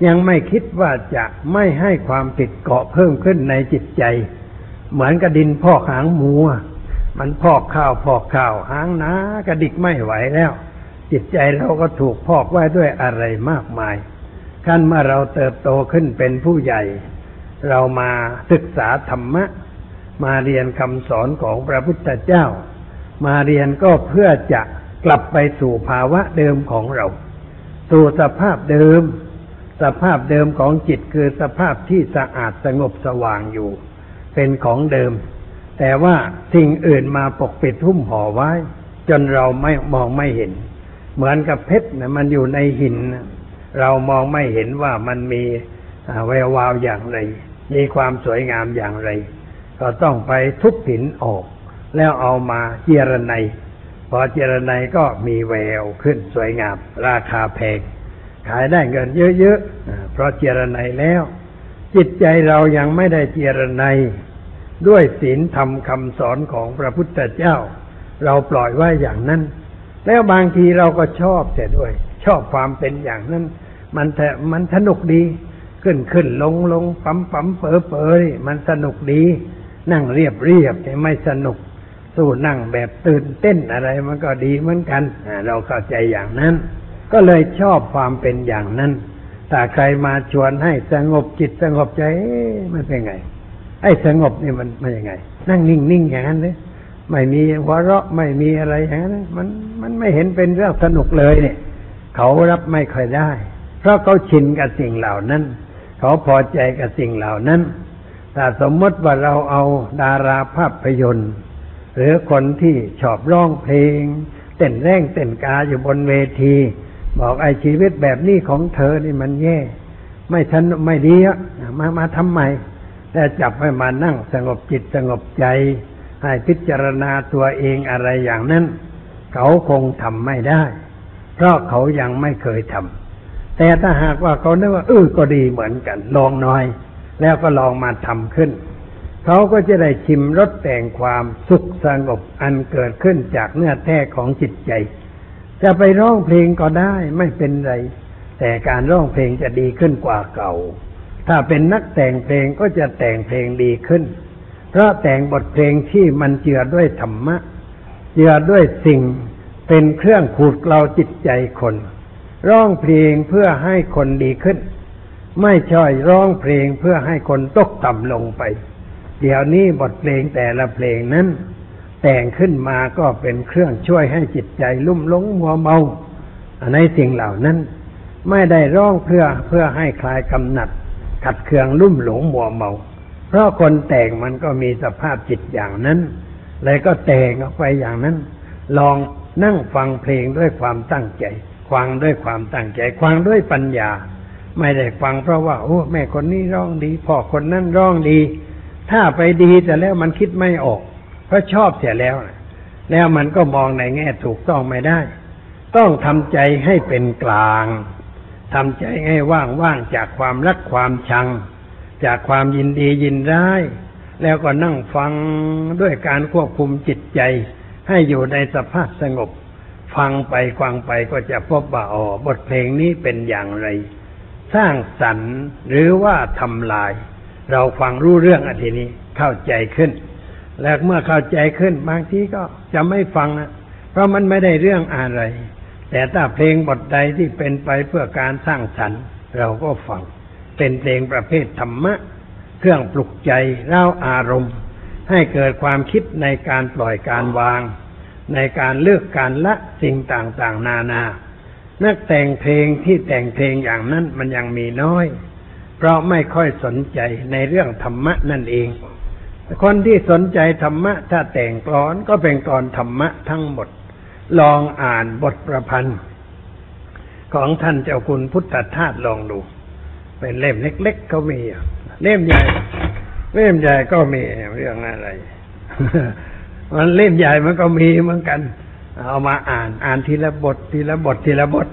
ยังไม่คิดว่าจะไม่ให้ความผิดเกาะเพิ่มขึ้นในจิตใจ เหมือนกระดินพอกหางหมูมันพอกข้าวพอกข้าวหางนากระดิกไม่ไหวแล้ว จิตใจเราก็ถูกพอกไว้ด้วยอะไรมากมาย ขั้นเมื่อเราเติบโตขึ้นเป็นผู้ใหญ่ เรามาศึกษาธรรมะ มาเรียนคำสอนของพระพุทธเจ้า มาเรียนก็เพื่อจะกลับไปสู่ภาวะเดิมของเรา สู่สภาพเดิม สภาพเดิมของจิตคือสภาพที่สะอาดสงบสว่างอยู่ เป็นของเดิม แต่ว่าสิ่งอื่นมาปกปิดหุ้มห่อไว้ จนเราไม่มองไม่เห็น เหมือนกับเพชรนะมันอยู่ในหิน เรามองไม่เห็นว่ามันมีแวววาวอย่างไร มีความสวยงามอย่างไร ก็ต้องไปทุบหินออก แล้วเอามาเจรไนพอเจรไนก็มีแววขึ้นสวยงาม ราคาแพง ขายได้เงินเยอะๆ เพราะเจรไนแล้ว จิตใจเรายังไม่ได้เจรไนด้วยศีลธรรมคำสอนของพระพุทธเจ้า เราปล่อยไว้อย่างนั้น แล้วบางทีเราก็ชอบแต่ด้วย ชอบความเป็นอย่างนั้น มันแต่มันสนุกดี ขึ้นขึ้นลงลงปั๊มปั๊มเป๋อเป๋อมันสนุกดี นั่งเรียบเรียบแต่ไม่สนุก สู้นั่งแบบตื่นเต้นอะไรมันก็ดีเหมือนกันเราเข้าใจอย่างนั้น ก็เลยชอบความเป็นอย่างนั้นถ้าใครมาชวนให้สงบจิตสงบใจมันเป็นไง ไอ้สงบนี่มันมันยังไง นั่งนิ่งๆอย่างนั้นเลยไม่มีหัวเราะไม่มีอะไรอย่างนั้นมันมันไม่เห็นเป็นเรื่องสนุกเลยเนี่ย เขารับไม่ค่อยได้ เพราะเขาชินกับสิ่งเหล่านั้น เขาพอใจกับสิ่งเหล่านั้นถ้าสมมติว่าเราเอาดาราภาพยนตร์หรือคนที่ชอบร้องเพลง เต้นแร่งเต้นกาอยู่บนเวที บอกไอ้ชีวิตแบบนี้ของเธอนี่มันแย่ ไม่ฉันไม่ดีอะมามาทำไมแต่จับให้มานั่งสงบจิตสงบใจ ให้พิจารณาตัวเองอะไรอย่างนั้น เขาคงทำไม่ได้ เพราะเขายังไม่เคยทำ แต่ถ้าหากว่าเขาเนึกว่าเออก็ดีเหมือนกัน ลองหน่อย แล้วก็ลองมาทำขึ้น เขาก็จะได้ชิมรสแต่งความสุขสงบอันเกิดขึ้นจากเนื้อแท้ของจิตใจ จะไปร้องเพลงก็ได้ไม่เป็นไร แต่การร้องเพลงจะดีขึ้นกว่าเก่า ถ้าเป็นนักแต่งเพลงก็จะแต่งเพลงดีขึ้น เพราะแต่งบทเพลงที่มันเจือด้วยธรรมะเจือด้วยสิ่งเป็นเครื่องขูดเกลาจิตใจคน ร้องเพลงเพื่อให้คนดีขึ้น ไม่ใช่ร้องเพลงเพื่อให้คนตกต่ำลงไป เดี๋ยวนี้บทเพลงแต่ละเพลงนั้น แต่งขึ้นมาก็เป็นเครื่องช่วยให้จิตใจลุ่มหลงมัวเมาในสิ่งเหล่านั้น ไม่ได้ร้องเพื่อเพื่อให้คลายกำหนัด ขัดเคืองลุ่มหลงมัวเมา เพราะคนแต่งมันก็มีสภาพจิตอย่างนั้นเลยก็แต่งออกไปอย่างนั้น ลองนั่งฟังเพลงด้วยความตั้งใจ ฟังด้วยความตั้งใจฟังด้วยปัญญา ไม่ได้ฟังเพราะว่า โอ้แม่คนนี้ร้องดีพ่อคนนั้นร้องดี ถ้าไปดีแต่แล้วมันคิดไม่ออก เพราะชอบเสียแล้วนะแล้วมันก็มองในแง่ถูกต้องไม่ได้ ต้องทำใจให้เป็นกลางทำใจให้ว่างว่างจากความรักความชัง จากความยินดียินร้าย แล้วก็นั่งฟังด้วยการควบคุมจิตใจ ให้อยู่ในสภาพสงบ ฟังไปฟังไปก็จะพบว่าอ๋อบทเพลงนี้เป็นอย่างไร สร้างสรรค์หรือว่าทำลาย เราฟังรู้เรื่องอันทีนี้เข้าใจขึ้น แล้วเมื่อเข้าใจขึ้น บางทีก็จะไม่ฟังนะเพราะมันไม่ได้เรื่องอะไร แต่ถ้าเพลงบทใดที่เป็นไปเพื่อการสร้างสรรค์ เราก็ฟัง เป็นเพลงประเภทธรรมะ เครื่องปลุกใจเล่าอารมณ์ ให้เกิดความคิดในการปล่อยการวาง ในการเลือกการละสิ่งต่างๆ นานา นักแต่งเพลงที่แต่งเพลงอย่างนั้นมันยังมีน้อย เพราะไม่ค่อยสนใจในเรื่องธรรมะนั่นเอง คนที่สนใจธรรมะ ถ้าแต่งกลอนก็เป็นกลอนธรรมะทั้งหมด ลองอ่านบทประพันธ์ ของท่านเจ้าคุณพุทธทาสลองดู เป็นเล่มเล็กๆก็มี เล่มใหญ่ เล่มใหญ่ก็มีเรื่องอะไร มันเล่มใหญ่มันก็มีเหมือนกัน เอามาอ่านอ่านทีละบททีละบททีละบท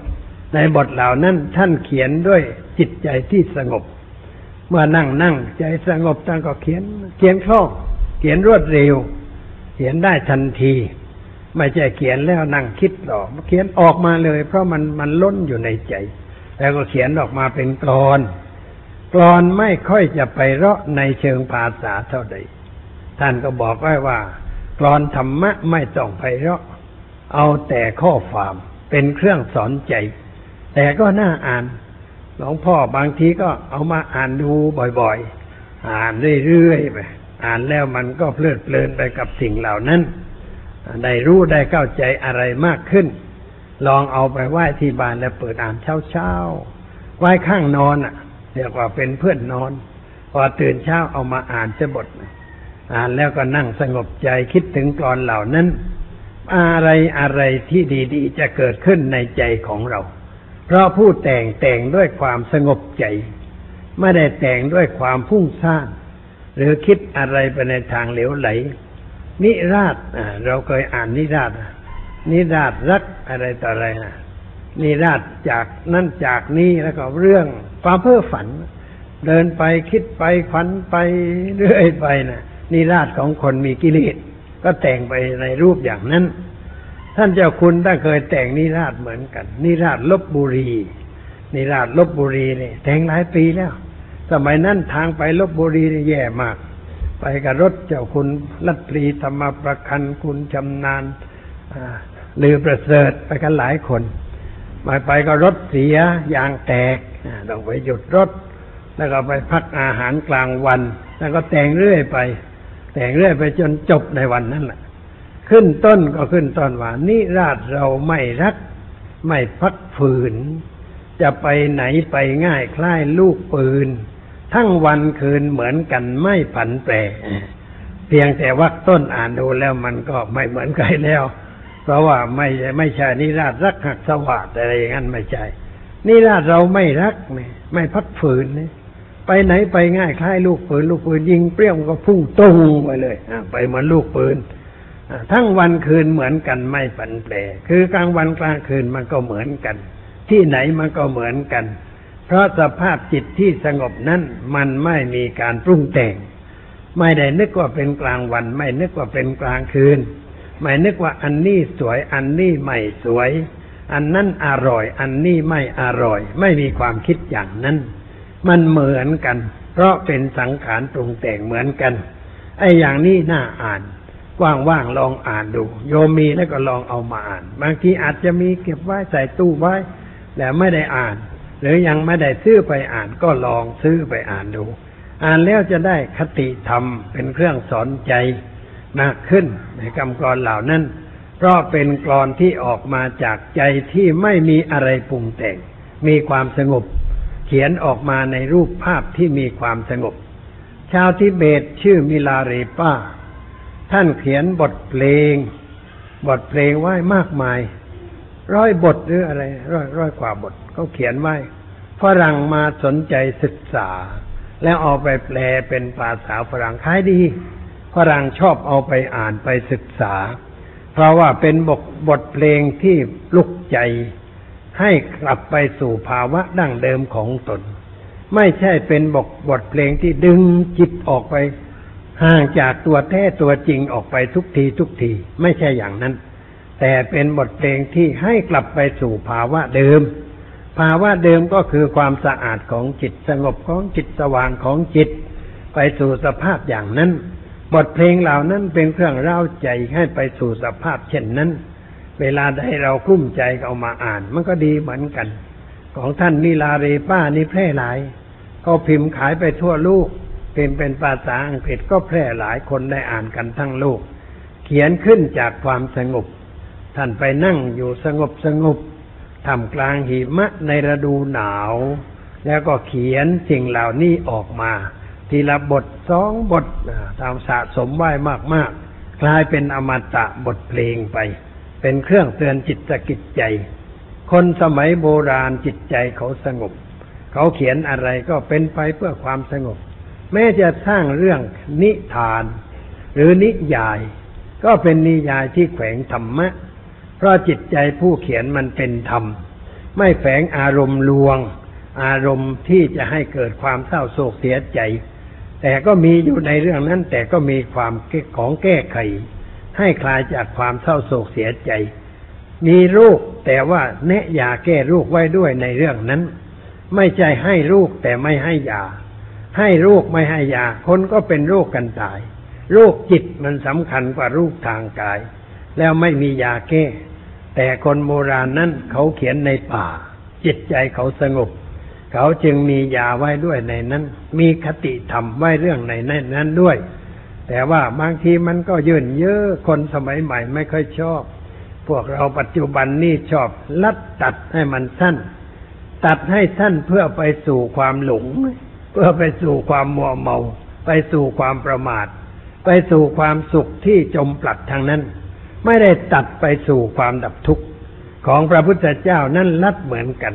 ในบทเหล่านั้นท่านเขียนด้วยจิตใจที่สงบ เมื่อนั่งนั่งใจสงบท่านก็เขียน เขียนคล่องเขียนรวดเร็ว เขียนได้ทันที ไม่ใช่เขียนแล้วนั่งคิดหรอกเขียนออกมาเลย เพราะมันมันล้นอยู่ในใจ แล้วก็เขียนออกมาเป็นกรอนกรอนไม่ค่อยจะไปเราะในเชิงภาษาเท่าใดท่านก็บอกไว้ว่า กรอนธรรมะไม่ต้องไปเราะ เอาแต่ข้อความเป็นเครื่องสอนใจ แต่ก็น่าอ่านหลวงพ่อบางทีก็เอามาอ่านดูบ่อยๆ อ่านเรื่อยๆไปอ่านแล้วมันก็เพลิดเพลินไปกับสิ่งเหล่านั้น ได้รู้ได้เข้าใจอะไรมากขึ้น ลองเอาไปไหว้ที่บ้านแล้วเปิดอ่านเช้าๆไหว้ข้างนอนอะเรียกว่าเป็นเพื่อนนอน พอตื่นเช้าเอามาอ่านจะบท อ่านแล้วก็นั่งสงบใจคิดถึงกรอนเหล่านั้น อะไรอะไรที่ดีๆ จะเกิดขึ้นในใจของเรา เพราะผู้แต่งแต่งด้วยความสงบใจ ไม่ได้แต่งด้วยความพุ่งซ่านหรือคิดอะไรไปในทางเหลวไหล นิราชเราเคยอ่านนิราชนิราชรักอะไรต่ออะไรนะนิราชจากนั่นจากนี้แล้วก็เรื่องความเพ้อฝัน เดินไปคิดไปฝันไปเรื่อยไปนะ นิราชของคนมีกิเลสก็แต่งไปในรูปอย่างนั้น ท่านเจ้าคุณท่านเคยแต่งนิราชเหมือนกัน นิราชลบบุรี นิราชลบบุรีนี่แต่งหลายปีแล้ว สมัยนั้นทางไปลบบุรีนี่แย่มาก ไปกับรถเจ้าคุณลัตรีธรรมประคันคุณชำนาญลือประเสริฐไปกันหลายคนมาไปก็รถเสียยางแตกต้องไปหยุดรถ แล้วก็ไปพักอาหารกลางวัน แล้วก็แต่งเรื่อยไป แต่งเรื่อยไปจนจบในวันนั้นแหละขึ้นต้นก็ขึ้นต้นว่านิราชเราไม่รัก ไม่พักฝืน จะไปไหนไปง่ายคล้ายลูกปืน ทั้งวันคืนเหมือนกันไม่ผันแปรเพียงแต่วักต้นอ่านดูแล้วมันก็ไม่เหมือนใครแล้ว เพราะว่าไม่ไม่ใช่นิราชรักหักสวัสดอะไรอย่างนั้นไม่ใช่นิราชเราไม่รักเนี่ยไม่พักฝืนเนี่ย ไปไหนไปง่ายคล้ายลูกปืน ลูกปืนยิงเปรี้ยวก็พุ่งตรงไปเลยไปเหมือนลูกปืนทั้งวันคืนเหมือนกันไม่ผันแปรคือกลางวันกลางคืนมันก็เหมือนกัน ที่ไหนมันก็เหมือนกัน เพราะสภาพจิตที่สงบนั้นมันไม่มีการปรุงแต่ง ไม่ได้นึกว่าเป็นกลางวัน ไม่นึกว่าเป็นกลางคืน ไม่นึกว่าอันนี้สวยอันนี้ไม่สวย อันนั้นอร่อย อันนี้ไม่อร่อย ไม่มีความคิดอย่างนั้น มันเหมือนกัน เพราะเป็นสังขารปรุงแต่งเหมือนกัน ไอ้อย่างนี้น่าอ่าน ว่างๆลองอ่านดู โยมมีแล้วก็ลองเอามาอ่าน บางทีอาจจะมีเก็บไว้ใส่ตู้ไว้แต่ไม่ได้อ่าน หรือยังไม่ได้ซื้อไปอ่านก็ลองซื้อไปอ่านดู อ่านแล้วจะได้คติธรรมเป็นเครื่องสอนใจมากขึ้นในคำกรเหล่านั้น เพราะเป็นกรอนที่ออกมาจากใจที่ไม่มีอะไรปรุงแต่ง มีความสงบ เขียนออกมาในรูปภาพที่มีความสงบ ชาวทิเบตชื่อมิลาเรป้า ท่านเขียนบทเพลง บทเพลงไว้มากมาย ร้อยบทหรืออะไร ร้อยร้อยกว่าบทเขาเขียนไว้ฝรั่งมาสนใจศึกษา แล้วเอาไปแปลเป็นภาษาฝรั่งขายดีฝรั่งชอบเอาไปอ่านไปศึกษา เพราะว่าเป็นบทบทเพลงที่ลุกใจ ให้กลับไปสู่ภาวะดั้งเดิมของตน ไม่ใช่เป็นบทบทเพลงที่ดึงจิตออกไป ห่างจากตัวแท้ตัวจริงออกไปทุกทีทุกที ไม่ใช่อย่างนั้น แต่เป็นบทเพลงที่ให้กลับไปสู่ภาวะเดิม ภาวะเดิมก็คือความสะอาดของจิตสงบของจิตสว่างของจิต ไปสู่สภาพอย่างนั้น บทเพลงเหล่านั้นเป็นเครื่องเร้าใจให้ไปสู่สภาพเช่นนั้น เวลาได้เรากลุ้มใจเอามาอ่าน มันก็ดีเหมือนกัน ของท่านนิลาเรป้านี่แพร่หลายเขาพิมพ์ขายไปทั่วโลกพิมพ์เป็นภาษาอังกฤษก็แพร่หลายคนได้อ่านกันทั้งโลก เขียนขึ้นจากความสงบ ท่านไปนั่งอยู่สงบสงบทำกลางหิมะในฤดูหนาว แล้วก็เขียนสิ่งเหล่านี้ออกมา ทีละบทสองบทตามสะสมไว้มากๆ กลายเป็นอมตะบทเพลงไป เป็นเครื่องเตือนจิตสกิจใจ คนสมัยโบราณจิตใจเขาสงบ เขาเขียนอะไรก็เป็นไปเพื่อความสงบ แม้จะสร้างเรื่องนิทาน หรือนิยาย ก็เป็นนิยายที่แขวงธรรมะ เพราะจิตใจผู้เขียนมันเป็นธรรม ไม่แฝงอารมณ์ลวง อารมณ์ที่จะให้เกิดความเศร้าโศกเสียใจ แต่ก็มีอยู่ในเรื่องนั้นแต่ก็มีความของแก้ไข ให้คลายจากความเศร้าโศกเสียใจ มีลูกแต่ว่าแนะยาแก้ลูกไว้ด้วยในเรื่องนั้น ไม่ใช่ให้ลูกแต่ไม่ให้ยา ให้ลูกไม่ให้ยา คนก็เป็นโรคกันตายโรคจิตมันสำคัญกว่ารูปทางกาย แล้วไม่มียาแก้ แต่คนโบราณนั้นเขาเขียนในป่า จิตใจเขาสงบเขาจึงมียาไว้ด้วยในนั้น มีคติธรรมไว้เรื่องในนั้นด้วย แต่ว่าบางทีมันก็ยืนเยอะคนสมัยใหม่ไม่ค่อยชอบ พวกเราปัจจุบันนี่ชอบลัดตัดให้มันสั้น ตัดให้สั้นเพื่อไปสู่ความหลง เพื่อไปสู่ความมัวเมา ไปสู่ความประมาท ไปสู่ความสุขที่จมปลัดทางนั้น ไม่ได้ตัดไปสู่ความดับทุกข์ของพระพุทธเจ้านั่นลัดเหมือนกัน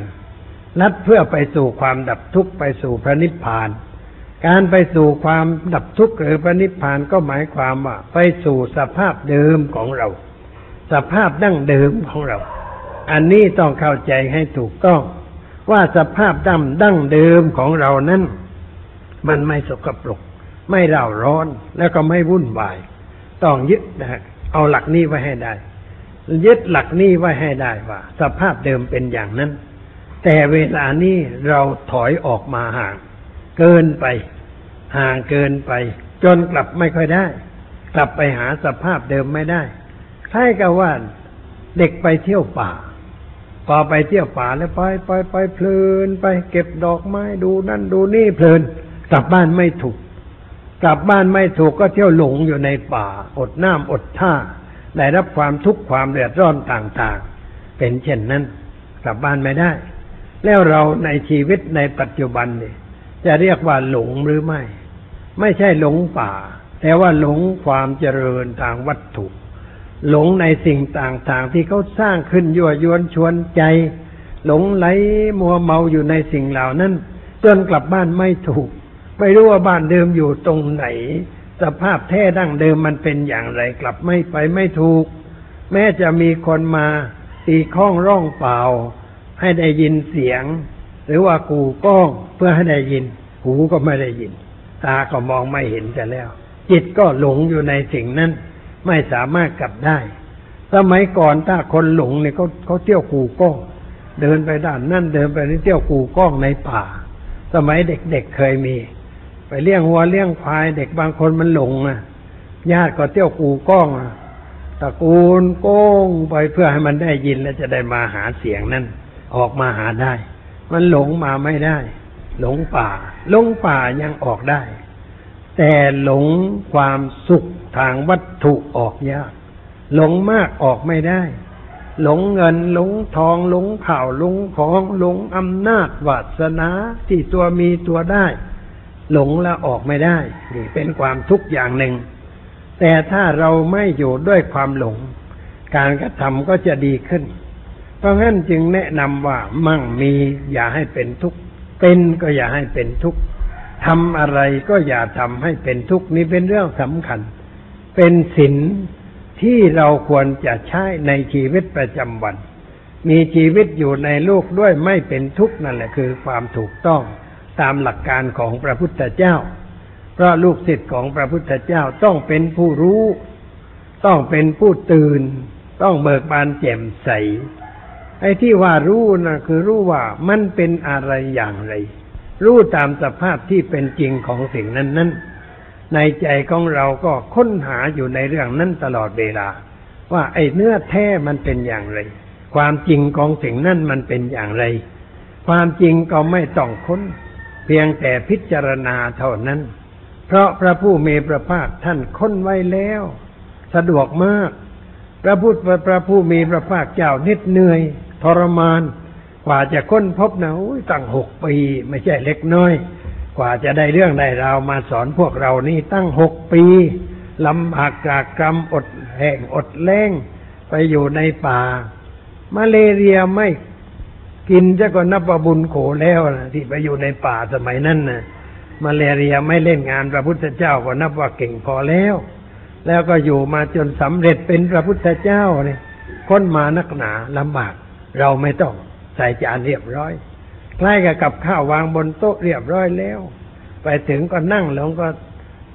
ลัดเพื่อไปสู่ความดับทุกข์ไปสู่พระนิพพาน การไปสู่ความดับทุกข์หรือพระนิพพานก็หมายความว่า ไปสู่สภาพเดิมของเรา สภาพดั้งเดิมของเรา อันนี้ต้องเข้าใจให้ถูกต้อง ว่าสภาพดั้งดั้งเดิมของเรานั้นมันไม่สกปรก ไม่เร่าร้อนแล้วก็ไม่วุ่นวาย ต้องยึดนะฮะเอาหลักนี้ไว้ให้ได้ ยึดหลักนี้ไว้ให้ได้ว่า สภาพเดิมเป็นอย่างนั้น แต่เวลานี้เราถอยออกมาห่าง เกินไป ห่างเกินไป จนกลับไม่ค่อยได้ กลับไปหาสภาพเดิมไม่ได้คล้ายกับว่าเด็กไปเที่ยวป่า พอไปเที่ยวป่าแล้วไปไปไปเพลินไป เก็บดอกไม้ดูนั่นดูนี่เพลิน กลับบ้านไม่ถูก กลับบ้านไม่ถูกก็เที่ยวหลงอยู่ในป่า อดน้ำอดท่าได้รับความทุกข์ความเดือดร้อนต่างๆ เป็นเช่นนั้น กลับบ้านไม่ได้ แล้วเราในชีวิตในปัจจุบันเนี่ย จะเรียกว่าหลงหรือไม่ ไม่ใช่หลงป่า แต่ว่าหลงความเจริญทางวัตถุ หลงในสิ่งต่างๆ ที่เขาสร้างขึ้นยั่วยวนชวนใจ หลงไหลมัวเมาอยู่ในสิ่งเหล่านั้นจนกลับบ้านไม่ถูก ไม่รู้ว่าบ้านเดิมอยู่ตรงไหน สภาพแท้ดั้งเดิมมันเป็นอย่างไรกลับไม่ไปไม่ถูก แม้จะมีคนมาตีข้องร่องเปล่า ให้ได้ยินเสียง หรือว่ากูก้องเพื่อให้ได้ยิน หูก็ไม่ได้ยิน ตาก็มองไม่เห็นจะแล้ว จิตก็หลงอยู่ในสิ่งนั้น ไม่สามารถกลับได้ สมัยก่อนถ้าคนหลงเนี่ยเขาเขาเที่ยวกูก้องเดินไปด้านนั่นเดินไปนี่เที่ยวกูก้องในป่า สมัยเด็กๆเเคยมี ไปเลี้ยงวัวเลี้ยงควายเด็กบางคนมันหลงอะญาติก็เที่ยวกูก้องอะตะกูลโก้งไปเพื่อให้มันได้ยินแล้วจะได้มาหาเสียงนั้น ออกมาหาได้ มันหลงมาไม่ได้ หลงป่าหลงป่ายังออกได้ แต่หลงความสุขทางวัตถุออกยาก หลงมากออกไม่ได้ หลงเงินหลงทองหลงข่าวหลงของหลงอำนาจวาสนาที่ตัวมีตัวได้ หลงแล้วออกไม่ได้ นี่เป็นความทุกข์อย่างหนึ่ง แต่ถ้าเราไม่อยู่ด้วยความหลง การกระทำก็จะดีขึ้น เพราะงั้นจึงแนะนำว่ามั่งมีอย่าให้เป็นทุกข์เป็นก็อย่าให้เป็นทุกข์ทำอะไรก็อย่าทำให้เป็นทุกข์นี่เป็นเรื่องสำคัญ เป็นศีลที่เราควรจะใช้ในชีวิตประจำวัน มีชีวิตอยู่ในโลกด้วยไม่เป็นทุกข์นั่นแหละคือความถูกต้องตามหลักการของพระพุทธเจ้า เพราะลูกศิษย์ของพระพุทธเจ้าต้องเป็นผู้รู้ ต้องเป็นผู้ตื่น ต้องเบิกบานแจ่มใส ไอ้ที่ว่ารู้นะคือรู้ว่ามันเป็นอะไรอย่างไร รู้ตามสภาพที่เป็นจริงของสิ่งนั้นนั้นในใจของเราก็ค้นหาอยู่ในเรื่องนั้นตลอดเวลา ว่าไอ้เนื้อแท้มันเป็นอย่างไร ความจริงของสิ่งนั้นมันเป็นอย่างไร ความจริงก็ไม่ต้องค้น เพียงแต่พิจารณาเท่านั้น เพราะพระผู้มีพระภาคท่านค้นไว้แล้ว สะดวกมาก พระพุทธพระผู้มีพระภาคเจ้านิดเหนื่อย ทรมาน กว่าจะค้นพบนะอุ้ยตั้งหกปีไม่ใช่เล็กน้อย กว่าจะได้เรื่องได้ราวมาสอนพวกเรานี่ตั้งหกปีลำบากจากกรรมอดแห่งอดแล้งไปอยู่ในป่า มาเลเรียไม่กินจะก็นับว่าบุญโขแล้วนะที่ไปอยู่ในป่าสมัยนั้นนะมาเลเรียไม่เล่นงานพระพุทธเจ้าก็นับว่าเก่งพอแล้ว แล้วก็อยู่มาจนสำเร็จเป็นพระพุทธเจ้าเนี่ยค้นมานักหนาลำบาก เราไม่ต้องใส่จานเรียบร้อยใกล้กับกับข้าววางบนโต๊ะเรียบร้อยแล้ว ไปถึงก็นั่งลงก็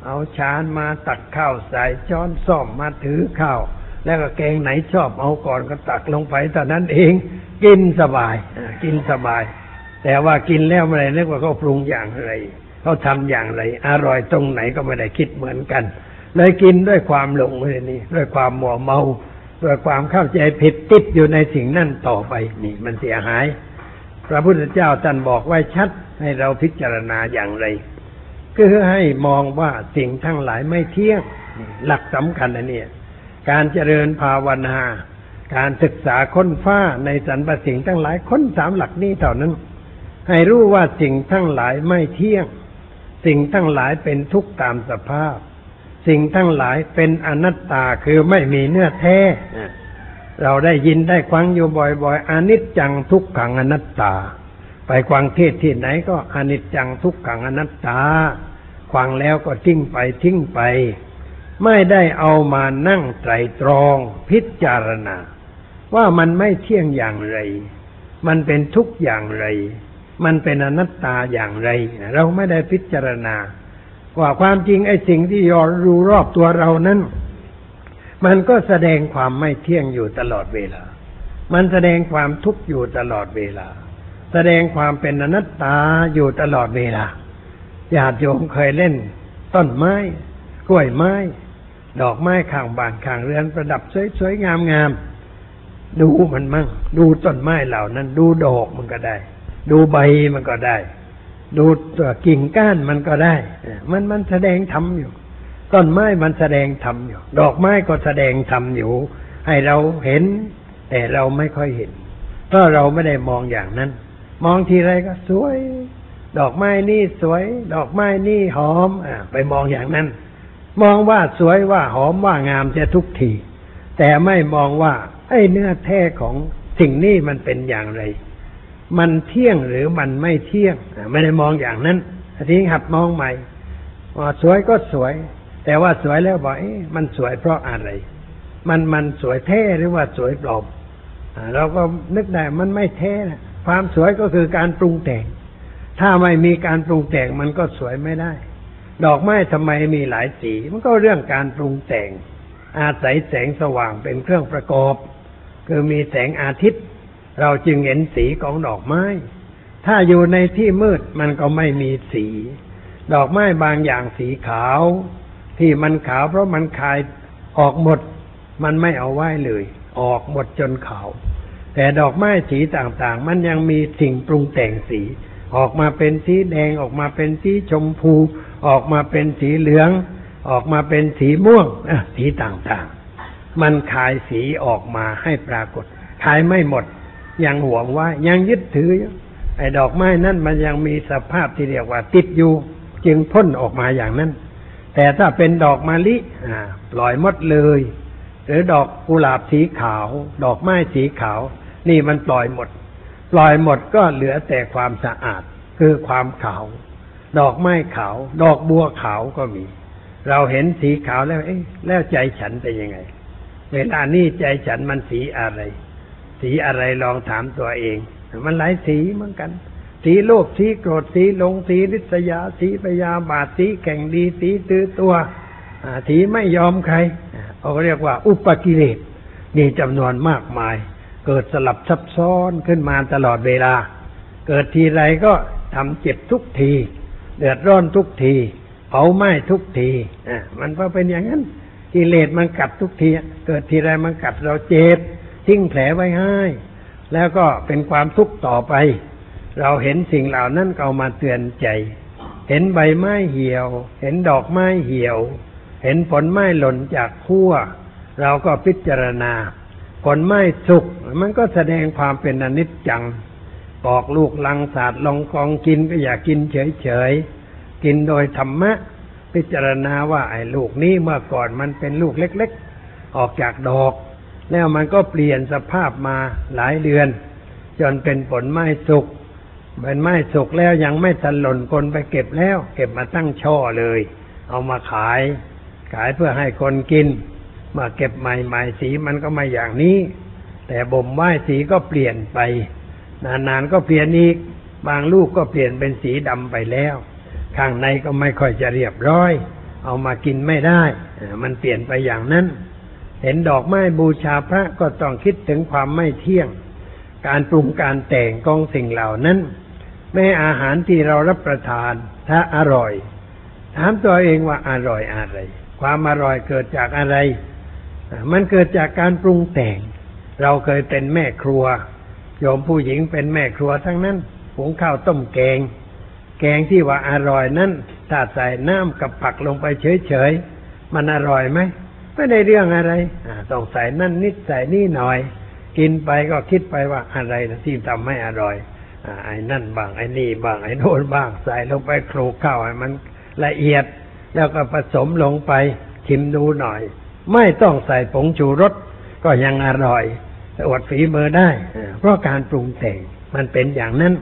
เอาชานมาตักข้าวใส่ช้อนซ่อมมาถือข้าว แล้วก็แกงไหนชอบเอาก่อนก็ตักลงไปแต่นั้นเองกินสบายกินสบาย แต่ว่ากินแล้วไม่ได้นึกว่าเขาปรุงอย่างไรเขาทำอย่างไร อร่อยตรงไหนก็ไม่ได้คิดเหมือนกัน เลยกินด้วยความหลงเลยนี่ด้วยความมัวเมา ด้วยความเข้าใจผิดติดอยู่ในสิ่งนั่นต่อไปนี่ มันเสียหาย พระพุทธเจ้าท่านบอกไว้ชัดให้เราพิจารณาอย่างไรคือให้มองว่าสิ่งทั้งหลายไม่เที่ยง หลักสำคัญนะเนี่ย การเจริญภาวนา การศึกษาค้นฟ้าในสรรพสิ่งทั้งหลายค้นสามหลักนี้เท่านั้น ให้รู้ว่าสิ่งทั้งหลายไม่เที่ยง สิ่งทั้งหลายเป็นทุกข์ตามสภาพ สิ่งทั้งหลายเป็นอนัตตาคือไม่มีเนื้อแท้เราได้ยินได้ฟังอยู่บ่อยๆอนิจจังทุกขังอนัตตา ไปฟังเทศที่ไหนก็อนิจจังทุกขังอนัตตาฟังแล้วก็ทิ้งไปทิ้งไป ไม่ได้เอามานั่งไตรตรอง พิจารณา ว่ามันไม่เที่ยงอย่างไร มันเป็นทุกข์อย่างไร มันเป็นอนัตตาอย่างไร เราไม่ได้พิจารณา ว่าความจริงไอ้สิ่งที่ยอรู้รอบตัวเรานั้น มันก็แสดงความไม่เที่ยงอยู่ตลอดเวลา มันแสดงความทุกข์อยู่ตลอดเวลา แสดงความเป็นอนัตตาอยู่ตลอดเวลาญาติโยมเคยเล่น ต้นไม้ กล้วยไม้ ดอกไม้ข้างบ้านข้างเรือนประดับสวยๆงามๆดูมันมั่ง ดูต้นไม้เหล่านั้น ดูดอกมันก็ได้ ดูใบมันก็ได้ ดูตัวกิ่งก้านมันก็ได้ มันมันแสดงธรรมอยู่ ต้นไม้มันแสดงธรรมอยู่ ดอกไม้ก็แสดงธรรมอยู่ ให้เราเห็น แต่เราไม่ค่อยเห็น เพราะเราไม่ได้มองอย่างนั้น มองทีไรก็สวย ดอกไม้นี่สวย ดอกไม้นี่หอมอ่าไปมองอย่างนั้น มองว่าสวยว่าหอมว่างามจะทุกที แต่ไม่มองว่า ไอ้เนื้อแท้ของสิ่งนี้มันเป็นอย่างไร มันเที่ยงหรือมันไม่เที่ยงไม่ได้มองอย่างนั้นทีนี้หัดมองใหม่ว่าสวยก็สวย แต่ว่าสวยแล้วบอกเอ๊ะมันสวยเพราะอะไร มันมันสวยแท้หรือว่าสวยปลอมเราก็นึกได้มันไม่แท้นะความสวยก็คือการปรุงแต่ง ถ้าไม่มีการปรุงแต่งมันก็สวยไม่ได้ ดอกไม้ทำไมมีหลายสี มันก็เรื่องการปรุงแต่ง อาศัยแสงสว่างเป็นเครื่องประกอบ คือมีแสงอาทิตย์ เราจึงเห็นสีของดอกไม้ ถ้าอยู่ในที่มืดมันก็ไม่มีสี ดอกไม้บางอย่างสีขาว ที่มันขาวเพราะมันคายออกหมด มันไม่เอาไว้เลย ออกหมดจนขาว แต่ดอกไม้สีต่างๆ มันยังมีสิ่งปรุงแต่งสี ออกมาเป็นสีแดงออกมาเป็นสีชมพู ออกมาเป็นสีเหลือง ออกมาเป็นสีม่วงสีต่างๆ มันคายสีออกมาให้ปรากฏคายไม่หมด ยังหวงว่ายังยึดถืออยู่ไอ้ดอกไม้นั่นมันยังมีสภาพที่เรียกว่า ติดอยู่ จึงพ่นออกมาอย่างนั้น แต่ถ้าเป็นดอกมะลิอ่าปล่อยหมดเลย หรือดอกกุหลาบสีขาว ดอกไม้สีขาว นี่มันปล่อยหมด ปล่อยหมดก็เหลือแต่ความสะอาด คือความขาว ดอกไม้ขาว ดอกบัวขาวก็มี เราเห็นสีขาวแล้วเอ๊ะแล้วใจฉันเป็นยังไงเวลานี้ใจฉันมันสีอะไร สีอะไรลองถามตัวเอง มันหลายสีเหมือนกัน สีโลภสีโกรธสีหลงสีริษยา สีพยาบาทสีแข่งดี สีตื้อตัวสีไม่ยอมใครเขาเรียกว่า อุปกิเลสมีจำนวนมากมาย เกิดสลับซับซ้อนขึ้นมาตลอดเวลา เกิดทีไรก็ทำเจ็บทุกที เดือดร้อนทุกทีเผาไหม้ทุกทีอะมันก็เป็นอย่างนั้นกิเลสมันกัดทุกที เกิดทีไรมันกัดเราเจ็บ ทิ้งแผลไว้ให้ แล้วก็เป็นความทุกข์ต่อไป เราเห็นสิ่งเหล่านั้นก็เอามาเตือนใจ เห็นใบไม้เหี่ยว เห็นดอกไม้เหี่ยว เห็นผลไม้หล่นจากขั้วเราก็พิจารณา ผลไม้สุกมันก็แสดงความเป็นอนิจจังปอกลูกลังศาสตร์ลองกองกินก็อย่ากินเฉยๆ กินโดยธรรมะ พิจารณาว่าไอ้ลูกนี้เมื่อก่อนมันเป็นลูกเล็ก ๆ ออกจากดอก แล้วมันก็เปลี่ยนสภาพมาหลายเดือน จนเป็นผลไม้สุกเป็นไม้สุกแล้วยังไม่ทันหล่นคนไปเก็บแล้ว เก็บมาตั้งช่อเลย เอามาขาย ขายเพื่อให้คนกินมื่อเก็บใหม่ๆสีมันก็ไม่อย่างนี้ แต่บ่มไว้สีก็เปลี่ยนไป นานๆก็เปลี่ยนอีก บางลูกก็เปลี่ยนเป็นสีดำไปแล้ว ข้างในก็ไม่ค่อยจะเรียบร้อย เอามากินไม่ได้ มันเปลี่ยนไปอย่างนั้น เห็นดอกไม้บูชาพระก็ต้องคิดถึงความไม่เที่ยง การปรุงการแต่งกองสิ่งเหล่านั้น แม้อาหารที่เรารับประทาน ถ้าอร่อย ถามตัวเองว่าอร่อยอะไร ความอร่อยเกิดจากอะไร มันเกิดจากการปรุงแต่ง เราเคยเป็นแม่ครัวโยมผู้หญิงเป็นแม่ครัวทั้งนั้นหุงข้าวต้มแกง แกงที่ว่าอร่อยนั้นถ้าใส่น้ำกับผักลงไปเฉยๆ มันอร่อยไหม ไม่ได้เรื่องอะไรต้องใส่นั่นนิดใส่นี่หน่อย กินไปก็คิดไปว่าอะไรนะที่ทำให้อร่อยอไอ้นั่นบ้างไอ้นี่บ้างไอ้โน่นบ้าง ใส่ลงไปคลกข้าวให้มันละเอียด แล้วก็ผสมลงไปชิมดูหน่อย ไม่ต้องใส่ผงชูรสก็ยังอร่อยอวดฝีมือได้ เพราะการปรุงแต่งมันเป็นอย่างนั้น